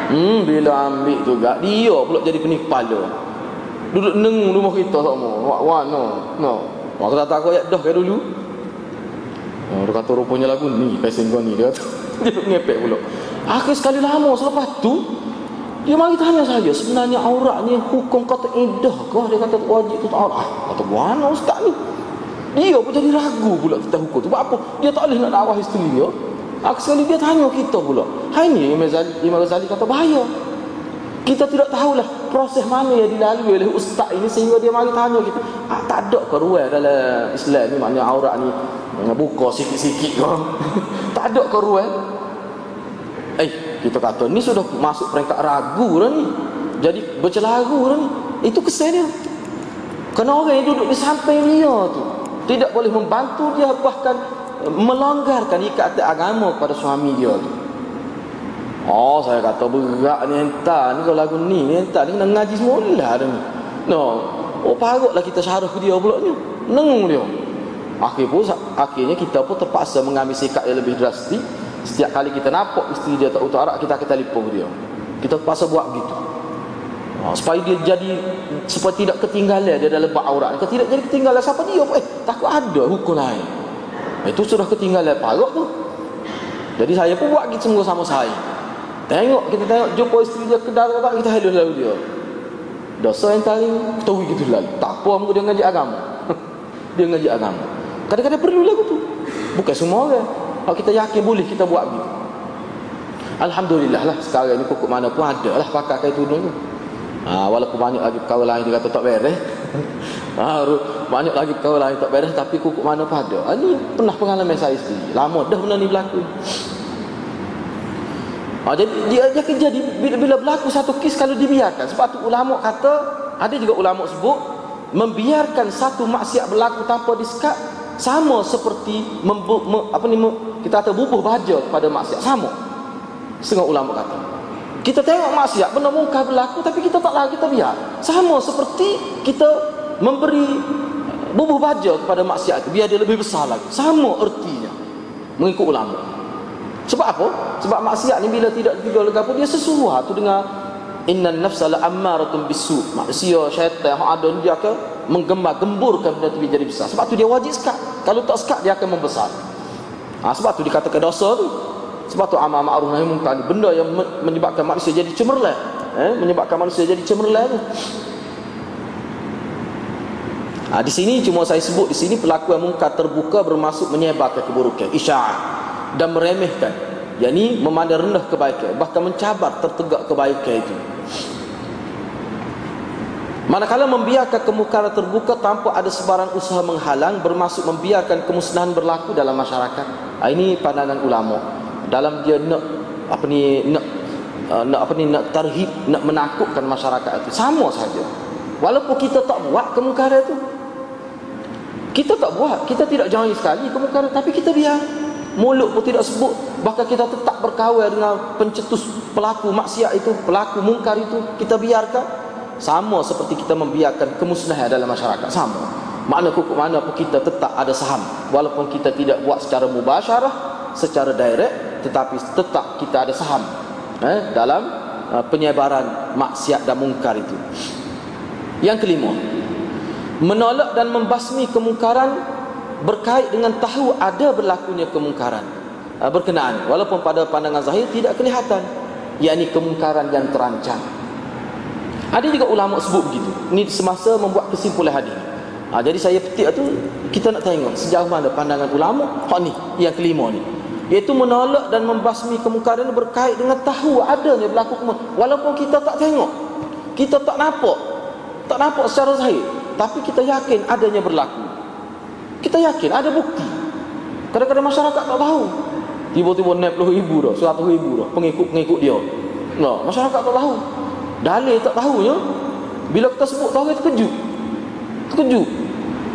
Hmm, bila ambil tu gak dia pula jadi pening kepala. Duduk neng rumah kita semua. Wah, wah no. No. Wah, kata tak aku ya dah kayak dulu. Oh, dia kata rupanya lagu ni pesen kau ni dia. dia ngepek pula. Akhir sekali lama selepas tu dia mari tanya saja sebenarnya aurat ni hukum kata edah ke dia kata wajib tu aurat. Ah, kata mana ustaz ni? Dia pun jadi ragu pula tentang hukum tu. Sebab apa? Dia tak boleh nak dakwah isteri dia. Sekali dia tanya kita pula. Hai ni Imam Ghazali, Imam Ghazali kata bahaya. Kita tidak tahulah proses mana yang dilalui oleh ustaz ini sehingga dia mari tanya kita. Ah, tak ada ke ruang dalam Islam ni maknanya aurat ni buka sikit-sikit ke. tak ada ke ruang. Eh, kita kata ni sudah masuk peringkat ragu dah ni. Jadi bercelaru dah ni. Itu kesan dia. Kena orang yang duduk di samping dia tu tidak boleh membantu dia bahkan melonggarkan ikatan agama kepada suami dia tu. Oh saya kata berat ni entah ni kalau lagu ni ni entah ni kena ngaji semula dah ni. No. Oh parutlah kita syarah ke dia pula ni. Nengung dia. Akhir pun, akhirnya kita pun terpaksa mengambil sikap yang lebih drastik. Setiap kali kita nampak isteri dia tak utuh arak kita akan telefon dia. Kita terpaksa buat begitu. Ha, supaya dia jadi supaya tidak ketinggalan dia dalam buat aurat. Kalau tidak jadi ketinggalan siapa dia? Eh, takut ada hukum lain. Itu sudah ketinggalan parut tu. Jadi saya pun buat gitu semua sama saya. Tengok kita tengok jumpa isteri dia kedar tak kita hello lalu dia. Dosa yang tadi tahu gitu lah. Tak apa muka dia ngaji agama. dia ngaji agama. Kadang-kadang perlu lagu tu. Bukan semua orang. Kalau kita yakin boleh kita buat gitu. Alhamdulillah lah sekarang ni pokok mana pun ada lah pakai kain tudung tu. Ha, walaupun banyak lagi perkara lain dia kata tak beres. ha, banyak lagi perkara lain tak beres tapi kukuk mana pun ada. Ha, ini pernah pengalaman saya sendiri. Lama dah benda ni berlaku. Ha, jadi dia, dia akan jadi bila, bila berlaku satu kes kalau dibiarkan. Sebab tu ulama kata, ada juga ulama sebut, membiarkan satu maksiat berlaku tanpa disekat sama seperti membu, me, apa ni, kita kata bubuh baja pada maksiat. Sama. Setengah ulama kata. Kita tengok maksiat, benda mungkar berlaku tapi kita tak lagi kita biar. Sama seperti kita memberi bubuh baja kepada maksiat itu biar dia lebih besar lagi. Sama ertinya. Mengikut ulama. Sebab apa? Sebab maksiat ni bila tidak ditinggal oleh apa dia sesuatu dengan innan nafsa la ammaratun bisu. Manusia syaitan yang ada dia akan menggembar gemburkan benda tu jadi besar. Sebab tu dia wajib sekat. Kalau tak sekat dia akan membesar. Ha, sebab tu dikatakan dosa tu. Sebab tu amal ma'ruf nahi munkar benda yang menyebabkan manusia jadi cemerlang. Eh, menyebabkan manusia jadi cemerlang tu. Ha, di sini cuma saya sebut di sini pelaku yang mungkar terbuka bermaksud menyebarkan keburukan. Isya'ah dan meremehkan yakni memandang rendah kebaikan bahkan mencabar tertegak kebaikan itu manakala membiarkan kemukaran terbuka tanpa ada sebarang usaha menghalang bermaksud membiarkan kemusnahan berlaku dalam masyarakat. Ah, ini pandangan ulama. Dalam dia nak apa ni nak uh, nak apa ni nak tarhib nak menakutkan masyarakat itu sama saja. Walaupun kita tak buat kemukaran itu. Kita tak buat. Kita tidak jauhi sekali kemukaran tapi kita biar mulut pun tidak sebut. Bahkan kita tetap berkawal dengan pencetus pelaku maksiat itu pelaku mungkar itu kita biarkan. Sama seperti kita membiarkan kemusnahan dalam masyarakat. Sama. Makna kuku mana pun kita tetap ada saham. Walaupun kita tidak buat secara mubasyarah secara direct tetapi tetap kita ada saham eh, dalam uh, penyebaran maksiat dan mungkar itu. Yang kelima menolak dan membasmi kemungkaran berkait dengan tahu ada berlakunya kemungkaran. Uh, berkenaan. Walaupun pada pandangan zahir tidak kelihatan. Yakni kemungkaran yang terancam. Ada juga ulama sebut begitu. Ini semasa membuat kesimpulan hadis. Ha, jadi saya petik tu kita nak tengok sejauh mana pandangan ulama hak ni yang kelima ni. Iaitu menolak dan membasmi kemungkaran berkait dengan tahu adanya berlaku kemungkaran. Walaupun kita tak tengok kita tak nampak tak nampak secara zahir tapi kita yakin adanya berlaku kita yakin ada bukti. Kadang-kadang masyarakat tak tahu. Tiba-tiba naik puluh ribu dah, seratus ribu dah, pengikut-pengikut dia. No, masyarakat tak tahu. Dalil tak tahu ya. Bila kita sebut tahu kita terkejut. Terkejut.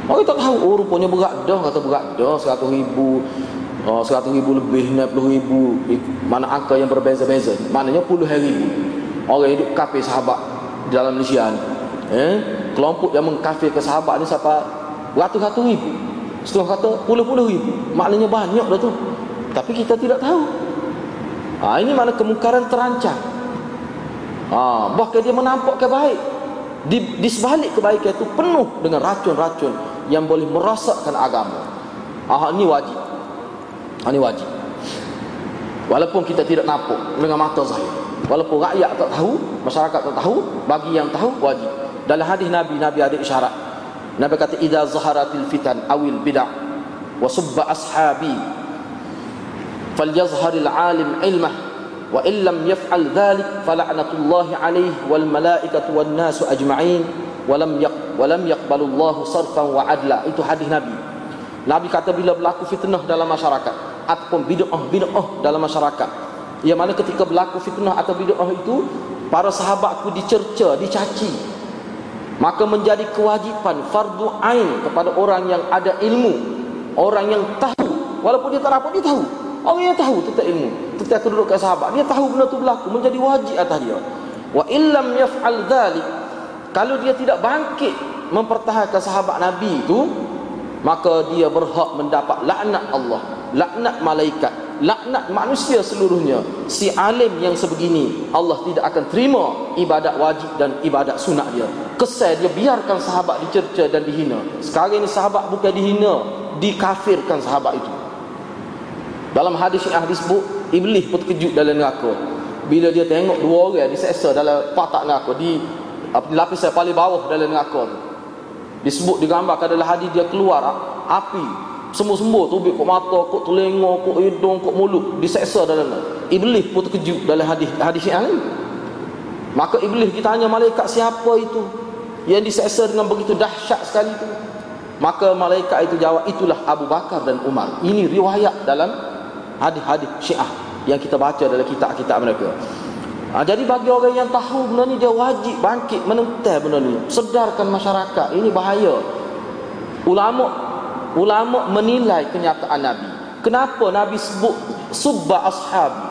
Orang tak tahu, oh rupanya berat dah, kata berat dah, seratus ribu. Oh, seratus ribu lebih, naik puluh ribu. Mana angka yang berbeza-beza. Maknanya puluh ribu. Orang hidup kafir sahabat dalam Malaysia ni. Eh? Kelompok yang mengkafir ke sahabat ni sampai ratus-ratus ribu. Setelah kata puluh-puluh ribu Maknanya banyak dah tu. Tapi kita tidak tahu. Ha, Ini mana kemungkaran terancam. Ha, Bahkan dia menampakkan baik. Di, di sebalik kebaikan itu penuh dengan racun-racun Yang boleh merosakkan agama. Ha, Ini wajib. Ha, Ini wajib. Walaupun kita tidak nampak dengan mata zahir. Walaupun rakyat tak tahu Masyarakat tak tahu Bagi yang tahu wajib. Dalam hadis Nabi, Nabi ada isyarat Nabi kata idza zaharatil fitan awil bid'ah wa subba ashabi falyazharil alim ilmah wa illam yaf'al dhalik fala'natullahi alayhi wal malaikatu wan nasu ajma'in wa lam yaq wa lam yaqbalullahu sarfan wa adla. Itu hadis Nabi. Nabi kata bila berlaku fitnah dalam masyarakat ataupun bid'ah bid'ah dalam masyarakat yang mana ketika berlaku fitnah atau bid'ah itu para sahabatku dicerca dicaci maka menjadi kewajipan fardu ain kepada orang yang ada ilmu. Orang yang tahu. Walaupun dia tak dapat dia tahu. Orang yang tahu tentang ilmu. Ketika kedudukan sahabat dia tahu benda tu berlaku. Menjadi wajib atas dia. Wa illam yaf'al dhalik. Kalau dia tidak bangkit mempertahankan sahabat nabi itu maka dia berhak mendapat laknat Allah laknat malaikat laknat manusia seluruhnya. Si alim yang sebegini Allah tidak akan terima ibadat wajib dan ibadat sunat dia. Kesal dia biarkan sahabat dicerca dan dihina. Sekarang ini sahabat bukan dihina dikafirkan sahabat itu. Dalam hadis yang hadis bu iblis pun terkejut dalam neraka. Bila dia tengok dua orang diseksa dalam patak neraka di lapisan paling bawah dalam neraka tu disebut digambarkan adalah hadis dia keluar api semua-semua tubik kok mata, kok telinga, kok hidung, kok mulut diseksa dalam Iblis pun terkejut dalam hadis hadis yang lain. Maka iblis ditanya malaikat siapa itu yang diseksa dengan begitu dahsyat sekali itu. Maka malaikat itu jawab itulah Abu Bakar dan Umar. Ini riwayat dalam hadis-hadis Syiah yang kita baca dalam kitab-kitab mereka. Ha, jadi bagi orang yang tahu benda ni dia wajib bangkit menentang benda ni. Sedarkan masyarakat. Ini bahaya. Ulama ulama menilai kenyataan Nabi. Kenapa Nabi sebut subba ashabi?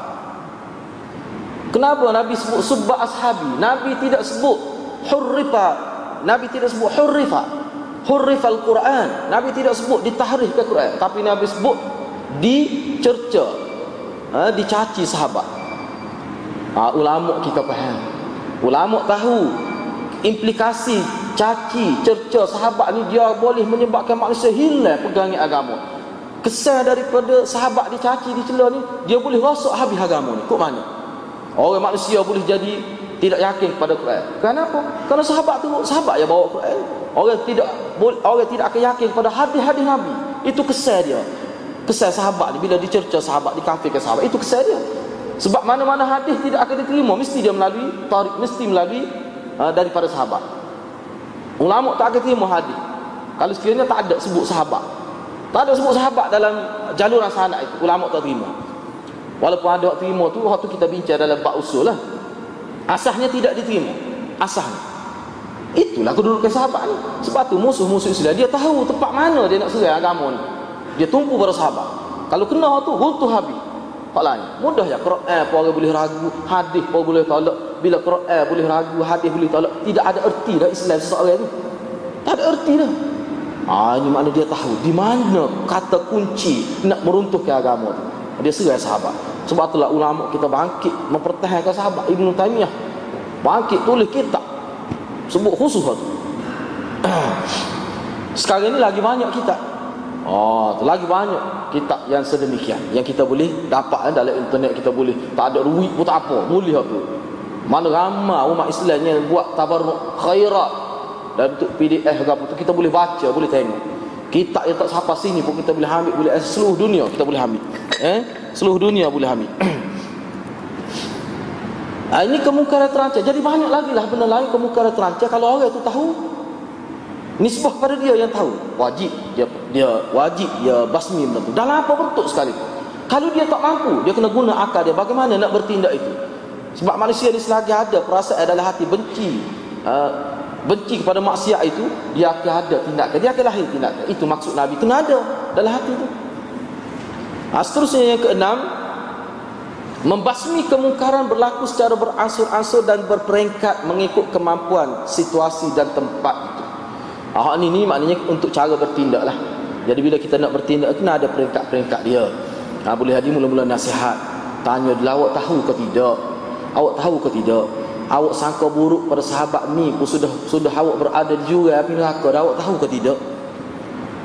Kenapa Nabi sebut subba ashabi? Nabi tidak sebut hurrifa. Nabi tidak sebut hurrifa. Hurrifa al-Quran. Nabi tidak sebut ditahrif ke Quran, tapi Nabi sebut dicerca. Ha, dicaci sahabat. Ha, ulama kita faham. Ulama tahu implikasi caci, cerca sahabat ni dia boleh menyebabkan manusia hilang pegangan agama. Kesan daripada sahabat dicaci, dicela ni, dia boleh rosak habis agama ni. Kok mana? Orang manusia boleh jadi tidak yakin kepada Quran. Kenapa? Kerana sahabat tu sahabat yang bawa Quran. Orang tidak orang tidak akan yakin kepada hadis-hadis Nabi. Itu kesan dia. Kesan sahabat ni bila dicerca sahabat, dikafirkan sahabat, itu kesan dia. Sebab mana-mana hadis tidak akan diterima mesti dia melalui tarik mesti melalui uh, daripada sahabat. Ulama tak akan terima hadis. Kalau sekiranya tak ada sebut sahabat. Tak ada sebut sahabat dalam jalur sanad itu. Ulama tak terima. Walaupun ada terima tu waktu kita bincang dalam bab usul lah. Asahnya tidak diterima. Asahnya. Itulah kedudukan sahabat ni. Sebab tu musuh-musuh Islam dia tahu tempat mana dia nak serang agama ni. Dia tumpu pada sahabat. Kalau kena tu runtuh habis. Hak lain. Mudah ya Quran pun orang boleh ragu, hadis pun boleh tolak. Bila Quran boleh ragu, hadis boleh tolak, tidak ada erti dah Islam seseorang itu. Tak ada erti dah. Ha, ini makna dia tahu di mana kata kunci nak meruntuhkan agama tu. Dia serai sahabat. Sebab itulah ulama kita bangkit mempertahankan sahabat Ibnu Taimiyah. Bangkit tulis kitab sebut khusus tu. Sekarang ini lagi banyak kitab Oh, lagi banyak kitab yang sedemikian. Yang kita boleh dapat eh, dalam internet kita boleh. Tak ada duit pun tak apa. Boleh tu mana ramai umat Islam yang buat tabarruk khairat. Dan untuk PDF ke apa tu kita boleh baca boleh tengok. Kitab yang tak sampai sini pun kita boleh ambil boleh eh, seluruh dunia kita boleh ambil. Eh? Seluruh dunia boleh ambil. Ah, ini kemungkaran terancam jadi banyak lagi lah benda lain kemungkaran terancam kalau orang itu tahu nisbah pada dia yang tahu. Wajib. Dia dia wajib dia basmi benda tu. Dalam apa bentuk sekali. Kalau dia tak mampu dia kena guna akal dia. Bagaimana nak bertindak itu? Sebab manusia ni selagi ada perasaan dalam hati benci uh, benci kepada maksiat itu dia akan ada tindakan. Dia akan lahir tindakan. Itu maksud Nabi. Kena ada dalam hati itu nah, seterusnya yang keenam membasmi kemungkaran berlaku secara beransur-ansur dan berperingkat mengikut kemampuan situasi dan tempat itu. Ahak ni ni maknanya untuk cara bertindak lah Jadi bila kita nak bertindak Kena ada peringkat-peringkat dia. Ha, Boleh haji mula-mula nasihat. Tanya dia awak tahu ke tidak? Awak tahu ke tidak? Awak sangka buruk pada sahabat ni pun sudah sudah awak berada di juga api neraka Awak tahu ke tidak?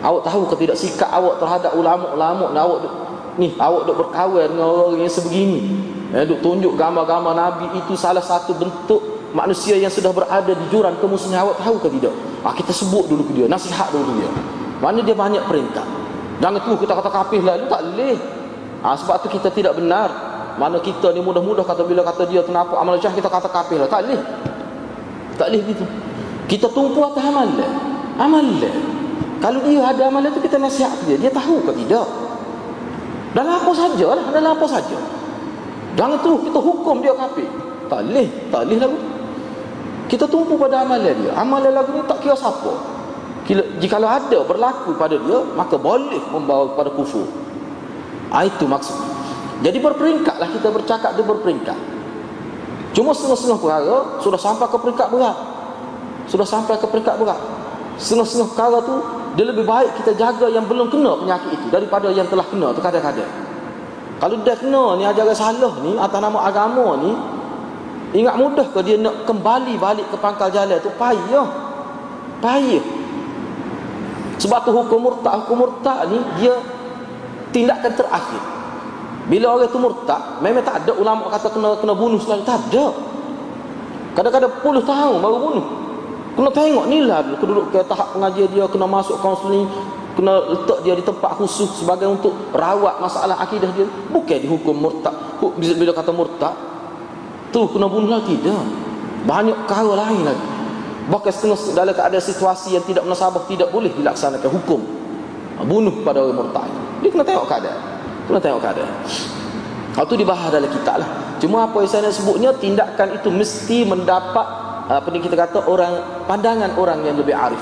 Awak tahu ke tidak? Sikap awak terhadap ulama-ulama awak ni awak duk berkawan dengan orang yang sebegini. Eh, duk tunjuk gambar-gambar Nabi itu salah satu bentuk manusia yang sudah berada di jurang kemusuhan awak tahu ke tidak? Ha, kita sebut dulu ke dia, nasihat dulu ke dia. Mana dia banyak perintah. Jangan tu kita kata kafir itu tak boleh. Ha, sebab tu kita tidak benar. Mana kita ni mudah-mudah kata bila kata dia kenapa amal syah kita kata kafir lah. Tak boleh. Tak boleh gitu. Kita tumpu atas amal. Amal. Kalau dia ada amal itu kita nasihat dia. Dia tahu ke tidak? Dalam apa saja lah. Dalam apa saja. Jangan tu kita hukum dia kafir. Tak boleh. Tak boleh lah. Kita tumpu pada amalan dia. Amalan lagu ni tak kira siapa. Jika ada berlaku pada dia, maka boleh membawa kepada kufur. Ha, itu maksud. Jadi berperingkatlah kita bercakap dia berperingkat. Cuma setengah-setengah perkara sudah sampai ke peringkat berat. Sudah sampai ke peringkat berat. Setengah-setengah perkara tu dia lebih baik kita jaga yang belum kena penyakit itu daripada yang telah kena tu kadang-kadang. Kalau dia kena ni ajaran salah ni atas nama agama ni ingat mudah ke dia nak kembali balik ke pangkal jalan tu payah. Payah. Sebab tu hukum murtad, hukum murtad ni dia tindakan terakhir. Bila orang tu murtad, memang tak ada ulama kata kena kena bunuh selalu tak ada. Kadang-kadang puluh tahun baru bunuh. Kena tengok ni lah dulu ke tahap pengajian dia kena masuk kaunseling, kena letak dia di tempat khusus sebagai untuk rawat masalah akidah dia. Bukan dihukum murtad. Bila kata murtad, tu kena bunuh lagi tidak. Banyak perkara lain lagi. Bahkan setengah dalam keadaan situasi yang tidak menasabah tidak boleh dilaksanakan hukum. Bunuh pada orang murtad. Dia kena tengok keadaan. Kena tengok keadaan. Hal tu dibahas dalam kitab lah. Cuma apa yang saya sebutnya, tindakan itu mesti mendapat apa ni kita kata orang pandangan orang yang lebih arif.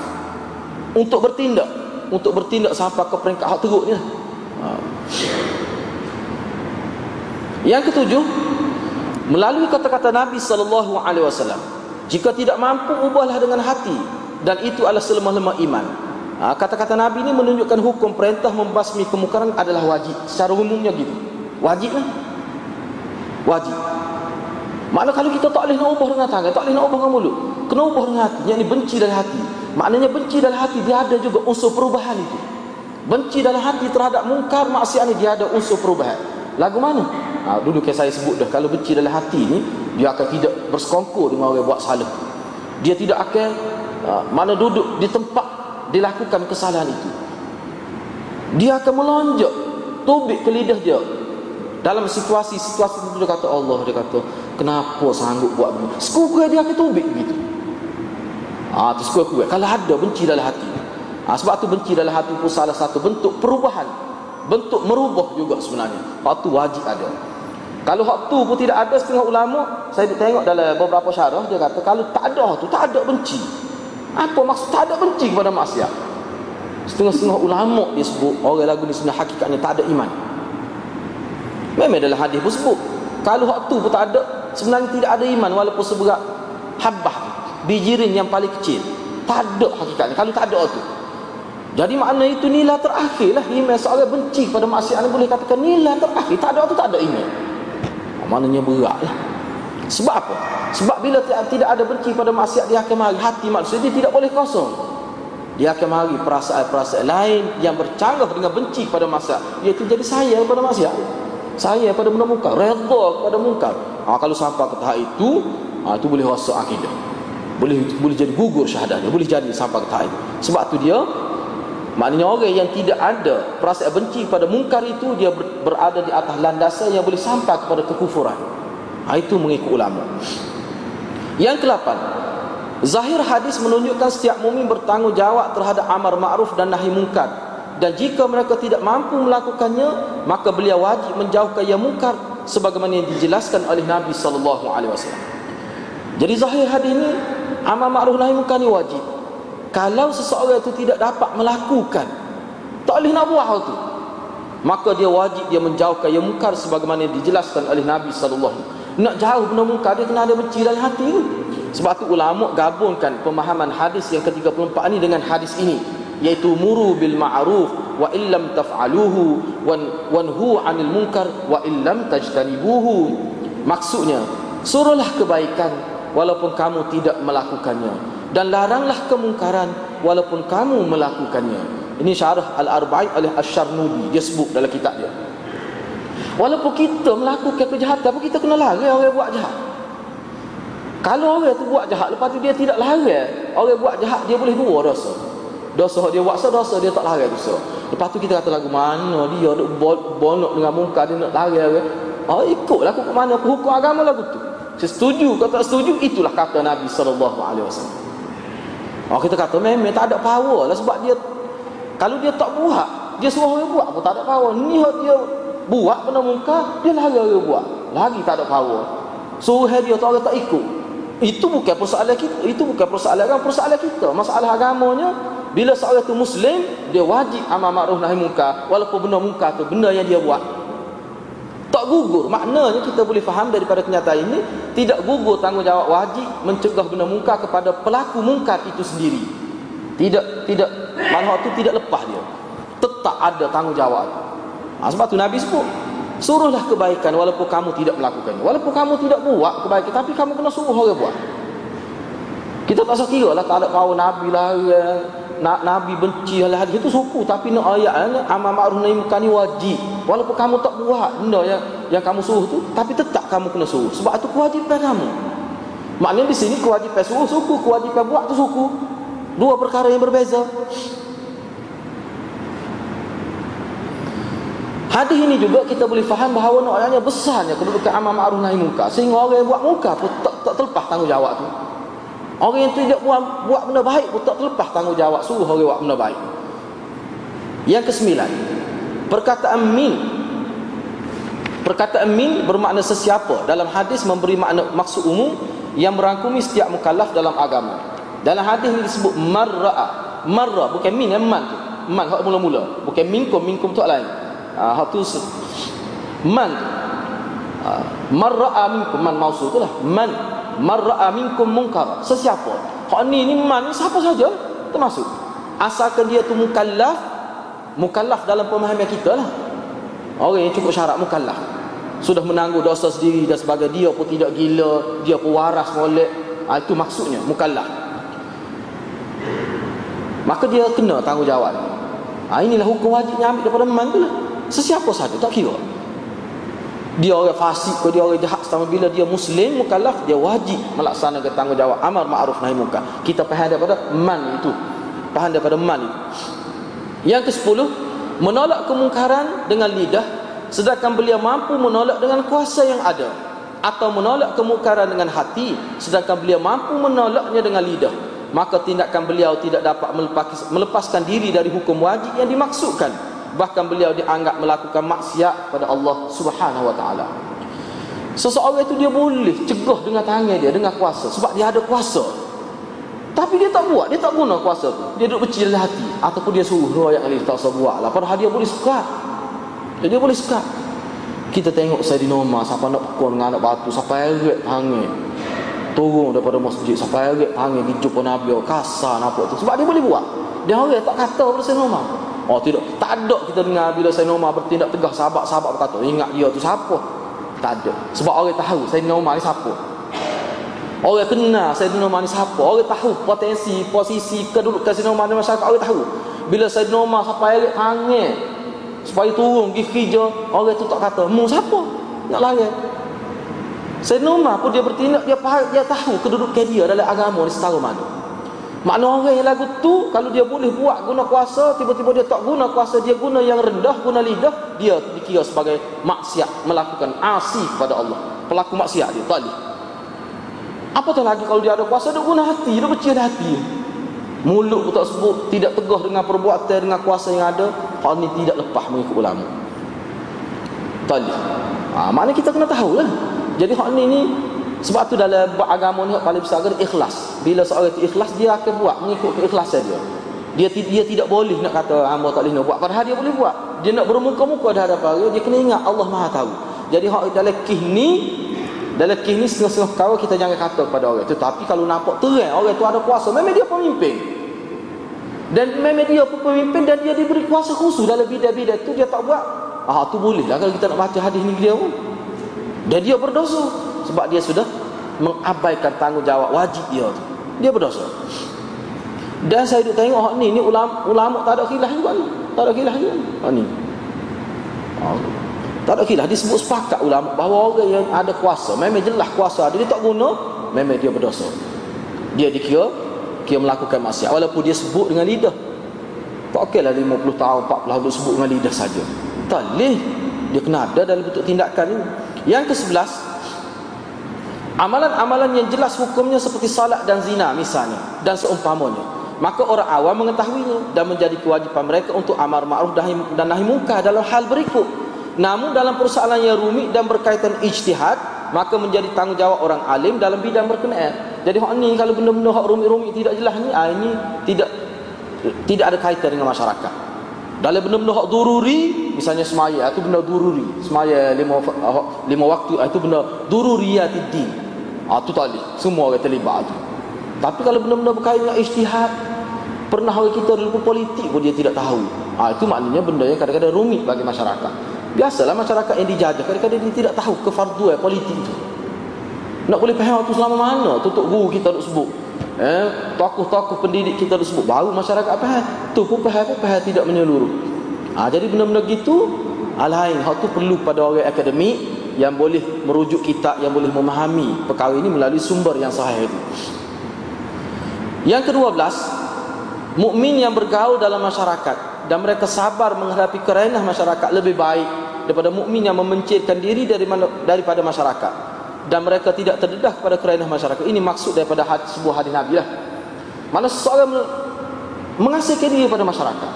Untuk bertindak, untuk bertindak sampai ke peringkat hak teruk ni. Lah. Ha. Yang ketujuh, melalui kata-kata Nabi wasallam, jika tidak mampu ubahlah dengan hati dan itu adalah selemah-lemah iman. Ha, kata-kata Nabi ini menunjukkan hukum perintah membasmi kemungkaran adalah wajib. Secara umumnya gitu. Wajib lah. Wajib. Maknanya kalau kita tak boleh nak ubah dengan tangan, tak boleh nak ubah dengan mulut. Kena ubah dengan hati. Yang ini benci dalam hati. Maknanya benci dalam hati dia ada juga unsur perubahan itu. Benci dalam hati terhadap mungkar maksiat ini dia ada unsur perubahan. Lagu mana? Ha, dulu ke saya sebut dah kalau benci dalam hati ni dia akan tidak bersekongkol dengan orang buat salah. Dia tidak akan uh, mana duduk di tempat dilakukan kesalahan itu. Dia akan melonjak tubik ke lidah dia. Dalam situasi-situasi itu dia kata Allah dia kata kenapa sanggup buat begini sekuku dia akan tubik begitu. Ah tu sekuku kalau ada benci dalam hati. Ah, sebab tu benci dalam hati pun salah satu bentuk perubahan bentuk merubah juga sebenarnya. Hak tu wajib ada. Kalau hak tu pun tidak ada setengah ulama saya tengok dalam beberapa syarah dia kata kalau tak ada tu tak ada benci. Apa maksud tak ada benci kepada maksiat? Setengah-setengah ulama dia sebut Orang lagu ni sebenarnya hakikatnya tak ada iman. Memang dalam hadis pun sebut Kalau waktu pun tak ada Sebenarnya tidak ada iman walaupun seberat Habah Bijirin yang paling kecil. Tak ada hakikatnya. Kalau tak ada waktu jadi makna itu nilai terakhir lah Iman seorang benci kepada maksiat Boleh katakan nilai terakhir Tak ada waktu tak ada iman Maknanya berat lah sebab apa? Sebab bila tidak ada benci pada maksiat dia akan mari hati manusia dia tidak boleh kosong. Dia akan mari perasaan-perasaan lain yang bercanggah dengan benci pada maksiat. Iaitu jadi saya pada maksiat. Saya pada benda muka, redha kepada muka. Ha, kalau sampai ke tahap itu, ha, itu boleh rosak akidah. Boleh boleh jadi gugur syahadatnya, boleh jadi sampai ke tahap itu. Sebab tu dia Maknanya orang yang tidak ada perasaan benci pada mungkar itu dia berada di atas landasan yang boleh sampai kepada kekufuran. Ha, itu mengikut ulama. Yang kelapan, zahir hadis menunjukkan setiap mukmin bertanggungjawab terhadap amar ma'ruf dan nahi mungkar. Dan jika mereka tidak mampu melakukannya, maka beliau wajib menjauhkan yang mungkar sebagaimana yang dijelaskan oleh Nabi sallallahu alaihi wasallam. Jadi zahir hadis ini amar ma'ruf nahi mungkar ni wajib. Kalau seseorang itu tidak dapat melakukan, tak boleh nak buat hal itu. Maka dia wajib dia menjauhkan yang mungkar sebagaimana dijelaskan oleh Nabi wasallam. Nak jauh benda munkar dia kena ada benci dalam hati. Sebab tu ulama gabungkan pemahaman hadis yang ke-34 ni dengan hadis ini iaitu muru bil ma'ruf wa illam taf'aluhu wan wanhu 'anil munkar wa illam tajtanibuhu. Maksudnya, suruhlah kebaikan walaupun kamu tidak melakukannya dan laranglah kemungkaran walaupun kamu melakukannya. Ini syarah Al-Arba'in oleh Asy-Syarnubi dia sebut dalam kitab dia. Walaupun kita melakukan kejahatan pun kita kena lari orang buat jahat. Kalau orang tu buat jahat lepas tu dia tidak lari, orang buat jahat dia boleh dua dosa. Dosa dia buat dosa dia tak lari dosa. Lepas tu kita kata lagu mana dia duk bonok dengan muka dia nak lari orang. Oh ikutlah aku ke mana hukum agama lagu tu. Saya setuju kau tak setuju itulah kata Nabi sallallahu alaihi wasallam. Oh kita kata memang tak ada power lah sebab dia kalau dia tak buat, dia suruh orang buat pun tak ada power. Ni dia buat benda muka dia lari dia buat. Lagi tak ada power. Suruh dia tu orang tak ikut. Itu bukan persoalan kita itu bukan persoalan agama persoalan kita. Masalah agamanya bila seorang itu muslim dia wajib amal ma'ruf nahi muka walaupun benda muka tu benda yang dia buat Tak gugur. Maknanya kita boleh faham daripada kenyataan ini tidak gugur tanggungjawab wajib mencegah benda mungkar kepada pelaku mungkar itu sendiri. Tidak tidak malah itu tidak lepas dia. Tetap ada tanggungjawab. Ha, sebab tu Nabi sebut Suruhlah kebaikan walaupun kamu tidak melakukannya. Walaupun kamu tidak buat kebaikan tapi kamu kena suruh orang buat. Kita tak usah kira lah tak ada kawan Nabi lah na, Nabi benci hal hadis itu suku. Tapi nak ayat ni amal ma'ruf nahi munkar ni wajib. Walaupun kamu tak buat benda yang yang kamu suruh tu tapi tetap kamu kena suruh. Sebab itu kewajipan kamu. Maknanya di sini kewajipan suruh suku. Kewajipan buat tu suku. Dua perkara yang berbeza. Hadis ini juga kita boleh faham bahawa nak besarnya kedudukan amal ma'ruf nahi munkar. Sehingga orang yang buat munkar pun tak, tak terlepas tanggungjawab tu. Orang yang tidak buat, buat benda baik pun tak terlepas tanggungjawab suruh orang buat benda baik. Yang kesembilan, perkataan min. Perkataan min bermakna sesiapa. Dalam hadis memberi makna maksud umum yang merangkumi setiap mukallaf dalam agama. Dalam hadis ini disebut marra'a. Marra bukan min yang man tu. Man hak mula-mula. Bukan minkum, minkum tu lain. Ah ha, tu man. Ha, marra'a minkum man mausul tu lah. Man mar'a minkum munkar. Sesiapa? Hak ni ni man siapa saja termasuk. Asalkan dia tu mukallaf mukallaf dalam pemahaman kita lah. Orang yang cukup syarat mukallaf. Sudah menanggung dosa sendiri dan sebagai dia pun tidak gila dia pun waras molek. Ha, itu maksudnya mukallaf. Maka dia kena tanggungjawab. Ha, inilah hukum wajib yang ambil daripada man tu lah. Sesiapa saja tak kira dia orang fasik ke dia orang jahat sama bila dia muslim mukallaf dia wajib melaksanakan tanggungjawab. Amar ma'ruf nahi munkar. Kita faham daripada man itu. Faham daripada man itu. Yang ke-10 menolak kemungkaran dengan lidah sedangkan beliau mampu menolak dengan kuasa yang ada. Atau menolak kemungkaran dengan hati sedangkan beliau mampu menolaknya dengan lidah. Maka tindakan beliau tidak dapat melepaskan diri dari hukum wajib yang dimaksudkan bahkan beliau dianggap melakukan maksiat pada Allah Subhanahu wa taala. Seseorang itu dia boleh cegah dengan tangan dia dengan kuasa sebab dia ada kuasa. Tapi dia tak buat, dia tak guna kuasa tu. Dia duduk bercil hati ataupun dia suruh royak kali tak usah buat lah. Padahal dia boleh suka. Dia boleh suka. Kita tengok Sayyidina Umar siapa nak pukul dengan anak batu sampai eret tangan. Turun daripada masjid sampai eret tangan di jumpa Nabi kasar nampak tu sebab dia boleh buat. Dia orang tak kata pada Sayyidina Umar. Oh tidak, tak ada kita dengar bila Sayyidina Umar bertindak tegas sahabat-sahabat berkata, ingat dia tu siapa? Tak ada. Sebab orang tahu Sayyidina Umar ni siapa. Orang kenal Sayyidina Umar ni siapa. Orang tahu potensi, posisi, kedudukan Sayyidina Umar di masyarakat. Orang tahu. Bila Sayyidina Umar sampai erik tangan, supaya turun pergi kerja, orang tu tak kata, mu siapa? Nak lari. Sayyidina Umar pun dia bertindak, dia, dia tahu kedudukan dia dalam agama ni setara mana. Makna orang yang lagu tu kalau dia boleh buat guna kuasa tiba-tiba dia tak guna kuasa dia guna yang rendah guna lidah dia dikira sebagai maksiat melakukan asi kepada Allah. Pelaku maksiat dia tak boleh. Apatah lagi kalau dia ada kuasa? Dia guna hati dia bercih hati. Mulut pun tak sebut tidak tegah dengan perbuatan dengan kuasa yang ada hal ni tidak lepas mengikut ulama. Tak boleh. Ha, maknanya kita kena tahu lah jadi hal ni ni sebab tu dalam agama ni paling besar kan ikhlas. Bila seorang itu ikhlas dia akan buat mengikut keikhlasan dia. Dia dia tidak boleh nak kata hamba tak boleh nak buat padahal dia boleh buat. Dia nak bermuka-muka di hadapan dia, dia kena ingat Allah Maha tahu. Jadi hak dalam kih ni dalam kih ni setengah-setengah kau kita jangan kata kepada orang tu tapi kalau nampak terang orang tu ada kuasa memang dia pemimpin. Dan memang dia pun pemimpin dan dia diberi kuasa khusus dalam bidang-bidang tu dia tak buat. Ah tu boleh lah kalau kita nak baca hadis ni dia pun. Dan dia berdosa sebab dia sudah mengabaikan tanggungjawab wajib dia tu. Dia berdosa. Dan saya duk tengok hak ni ni ulama ulama tak ada khilaf juga ni. Tak ada khilaf juga. Hak ni. Oh. Tak ada khilaf disebut sepakat ulama bahawa orang yang ada kuasa, memang jelas kuasa dia, dia tak guna, memang dia berdosa. Dia dikira kira melakukan maksiat walaupun dia sebut dengan lidah. Tak okeylah 50 tahun 40 tahun sebut dengan lidah saja. Tak leh. Dia kena ada dalam bentuk tindakan ini. Yang ke-11 Amalan-amalan yang jelas hukumnya seperti salat dan zina misalnya dan seumpamanya. Maka orang awam mengetahuinya dan menjadi kewajipan mereka untuk amar ma'ruf dan nahi munkar dalam hal berikut. Namun dalam persoalan yang rumit dan berkaitan ijtihad, maka menjadi tanggungjawab orang alim dalam bidang berkenaan. Jadi hak ni kalau benda-benda hak rumit-rumit tidak jelas ni, ah ini tidak tidak ada kaitan dengan masyarakat. Dalam benda-benda hak dururi misalnya semaya itu benda dururi. Semaya lima lima waktu itu benda dururiyatid ah tu tak boleh. Semua orang terlibat tu. Tapi kalau benda-benda berkaitan dengan ijtihad pernah orang kita dulu politik pun dia tidak tahu. Ah itu maknanya benda yang kadang-kadang rumit bagi masyarakat. Biasalah masyarakat yang dijajah kadang-kadang dia tidak tahu kefarduan politik itu nak boleh faham waktu selama mana tutup guru kita nak sebut eh, tokoh-tokoh pendidik kita tersebut baru masyarakat apa tu pun faham faham tidak menyeluruh. Ha, jadi benda-benda gitu alain hal tu perlu pada orang akademik yang boleh merujuk kita yang boleh memahami perkara ini melalui sumber yang sahih itu. Yang kedua belas mukmin yang bergaul dalam masyarakat dan mereka sabar menghadapi kerenah masyarakat lebih baik daripada mukmin yang memencirkan diri daripada masyarakat dan mereka tidak terdedah kepada kerenah masyarakat. Ini maksud daripada had, sebuah hadis Nabi lah. Mana seseorang mengasihkan diri kepada masyarakat.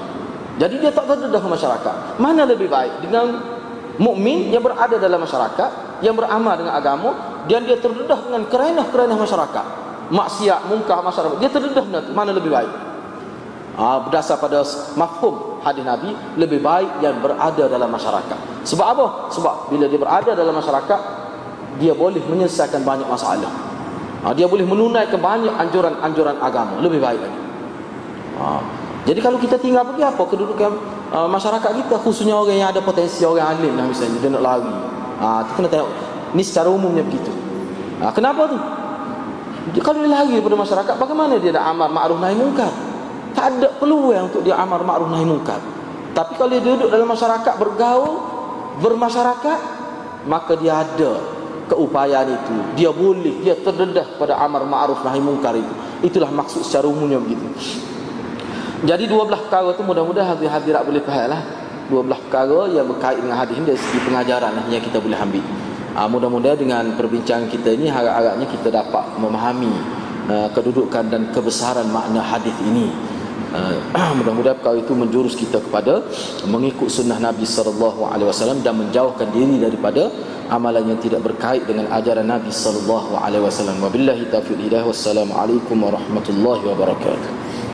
Jadi dia tak terdedah ke masyarakat. Mana lebih baik dengan mukmin yang berada dalam masyarakat, yang beramal dengan agama, dan dia terdedah dengan kerenah-kerenah masyarakat. Maksiat, mungkar masyarakat. Dia terdedah dengan mana lebih baik. Ha, berdasar pada mafhum hadis Nabi lebih baik yang berada dalam masyarakat. Sebab apa? Sebab bila dia berada dalam masyarakat dia boleh menyelesaikan banyak masalah. Ha, dia boleh menunaikan banyak anjuran-anjuran agama lebih baik lagi. Ha, jadi kalau kita tinggal pergi apa kedudukan uh, masyarakat kita khususnya orang yang ada potensi orang alim lah misalnya dia nak lari. Ha, tu kena tengok. Ni secara umumnya begitu. Ha, kenapa tu? Dia, kalau dia lari daripada masyarakat bagaimana dia nak amar ma'ruf nahi mungkar? Tak ada peluang untuk dia amar ma'ruf nahi mungkar. Tapi kalau dia duduk dalam masyarakat bergaul, bermasyarakat, maka dia ada keupayaan itu. Dia boleh dia terdedah pada amar ma'ruf nahi mungkar itu. Itulah maksud secara umumnya begitu. Jadi dua belah perkara itu mudah-mudahan hadirat boleh faham lah. Dua belah perkara yang berkait dengan hadis ini dari segi pengajaran lah yang kita boleh ambil. Uh, mudah-mudahan dengan perbincangan kita ini harap-harapnya kita dapat memahami uh, kedudukan dan kebesaran makna hadis ini. Uh, mudah-mudahan perkara itu menjurus kita kepada mengikut sunnah Nabi SAW dan menjauhkan diri daripada amalan yang tidak berkait dengan ajaran Nabi sallallahu alaihi wasallam. Wabillahi taufiq hidayah. Wassalamualaikum warahmatullahi wabarakatuh.